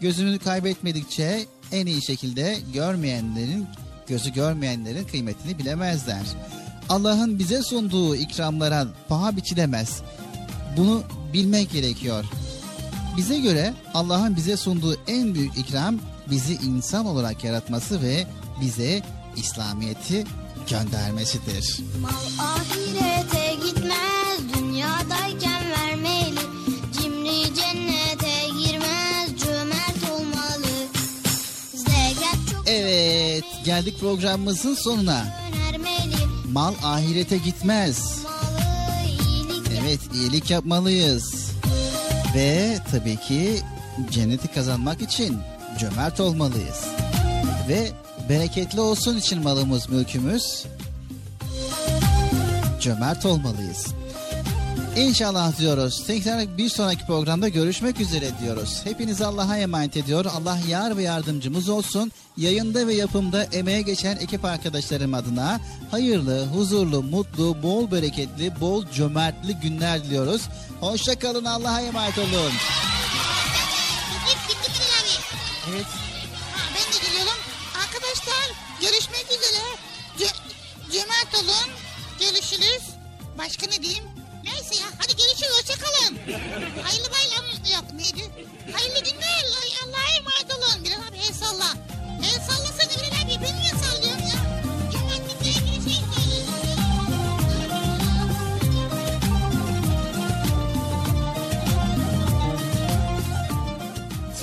Gözünü kaybetmedikçe en iyi şekilde görmeyenlerin, gözü görmeyenlerin kıymetini bilemezler. Allah'ın bize sunduğu ikramlara paha biçilemez. Bunu bilmek gerekiyor. Bize göre Allah'ın bize sunduğu en büyük ikram bizi insan olarak yaratması ve bize İslamiyet'i göndermesidir. Mal ahirete gitmez dünyadayken vermeli. Cimri cennete Evet, geldik programımızın sonuna. Mal ahirete gitmez. Evet, iyilik yapmalıyız. Ve tabii ki cenneti kazanmak için cömert olmalıyız. Ve bereketli olsun için malımız, mülkümüz cömert olmalıyız. İnşallah diyoruz. Tekrar bir sonraki programda görüşmek üzere diyoruz. Hepiniz Allah'a emanet ediyor. Allah yar ve yardımcımız olsun. Yayında ve yapımda emeğe geçen ekip arkadaşlarım adına hayırlı, huzurlu, mutlu, bol bereketli, bol cömertli günler diliyoruz. Hoşçakalın Allah'a emanet olun. Evet. Ben de geliyorum. Arkadaşlar görüşmek üzere. Cömert olun. Görüşürüz. Başka ne diyeyim? Neyse ya hadi görüşürüz hoşçakalın. Hayırlı bayram yok neydi? Hayırlı günler Allah'a emanet olun. Bilal abi el salla. El sallasana Bilal abi beni niye sallıyorsun ya? Şey.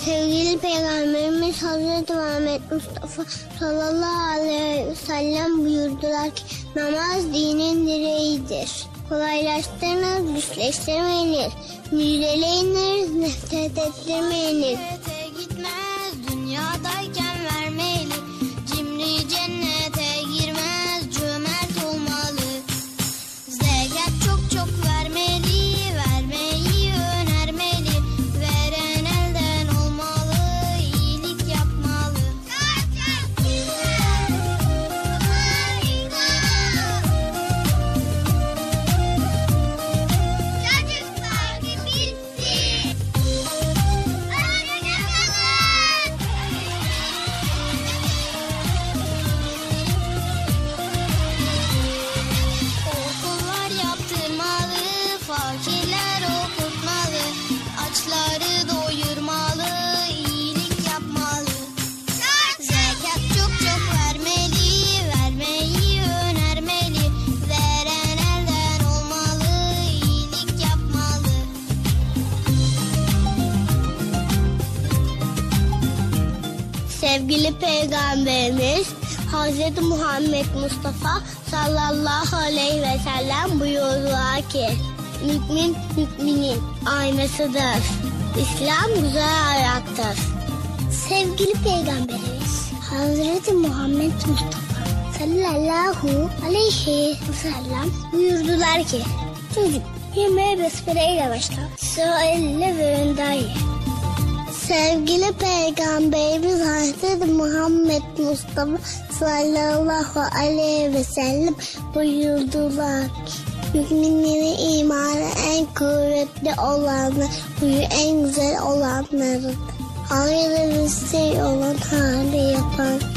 Sevgili Peygamberimiz Hazreti Muhammed Mustafa sallallahu aleyhi ve sellem buyurdular ki namaz dinin direğidir. Kolaylaştırınız, güçleştirmeyiniz. Müjdeleyiniz, nefret ettirmeyiniz. gitmez, dünyadayken vermeli. Cimri cennete Peygamberimiz Hz. Muhammed Mustafa sallallahu aleyhi ve sellem buyurdular ki Mümin müminin aynasıdır. İslam güzel ayaktır. Sevgili Peygamberimiz Hazreti Muhammed Mustafa sallallahu aleyhi ve sellem buyurdular ki Çocuk yemeğe besmeleyle başla. Sonra elle ve önden ye. Sevgili Peygamberimiz Hazreti Muhammed Mustafa sallallahu aleyhi ve sellem buyurdular ki Müminlerin imanı en kuvvetli olanı, huyu en güzel olanlarıdır. Hayırlı bir şey olan hali yapan.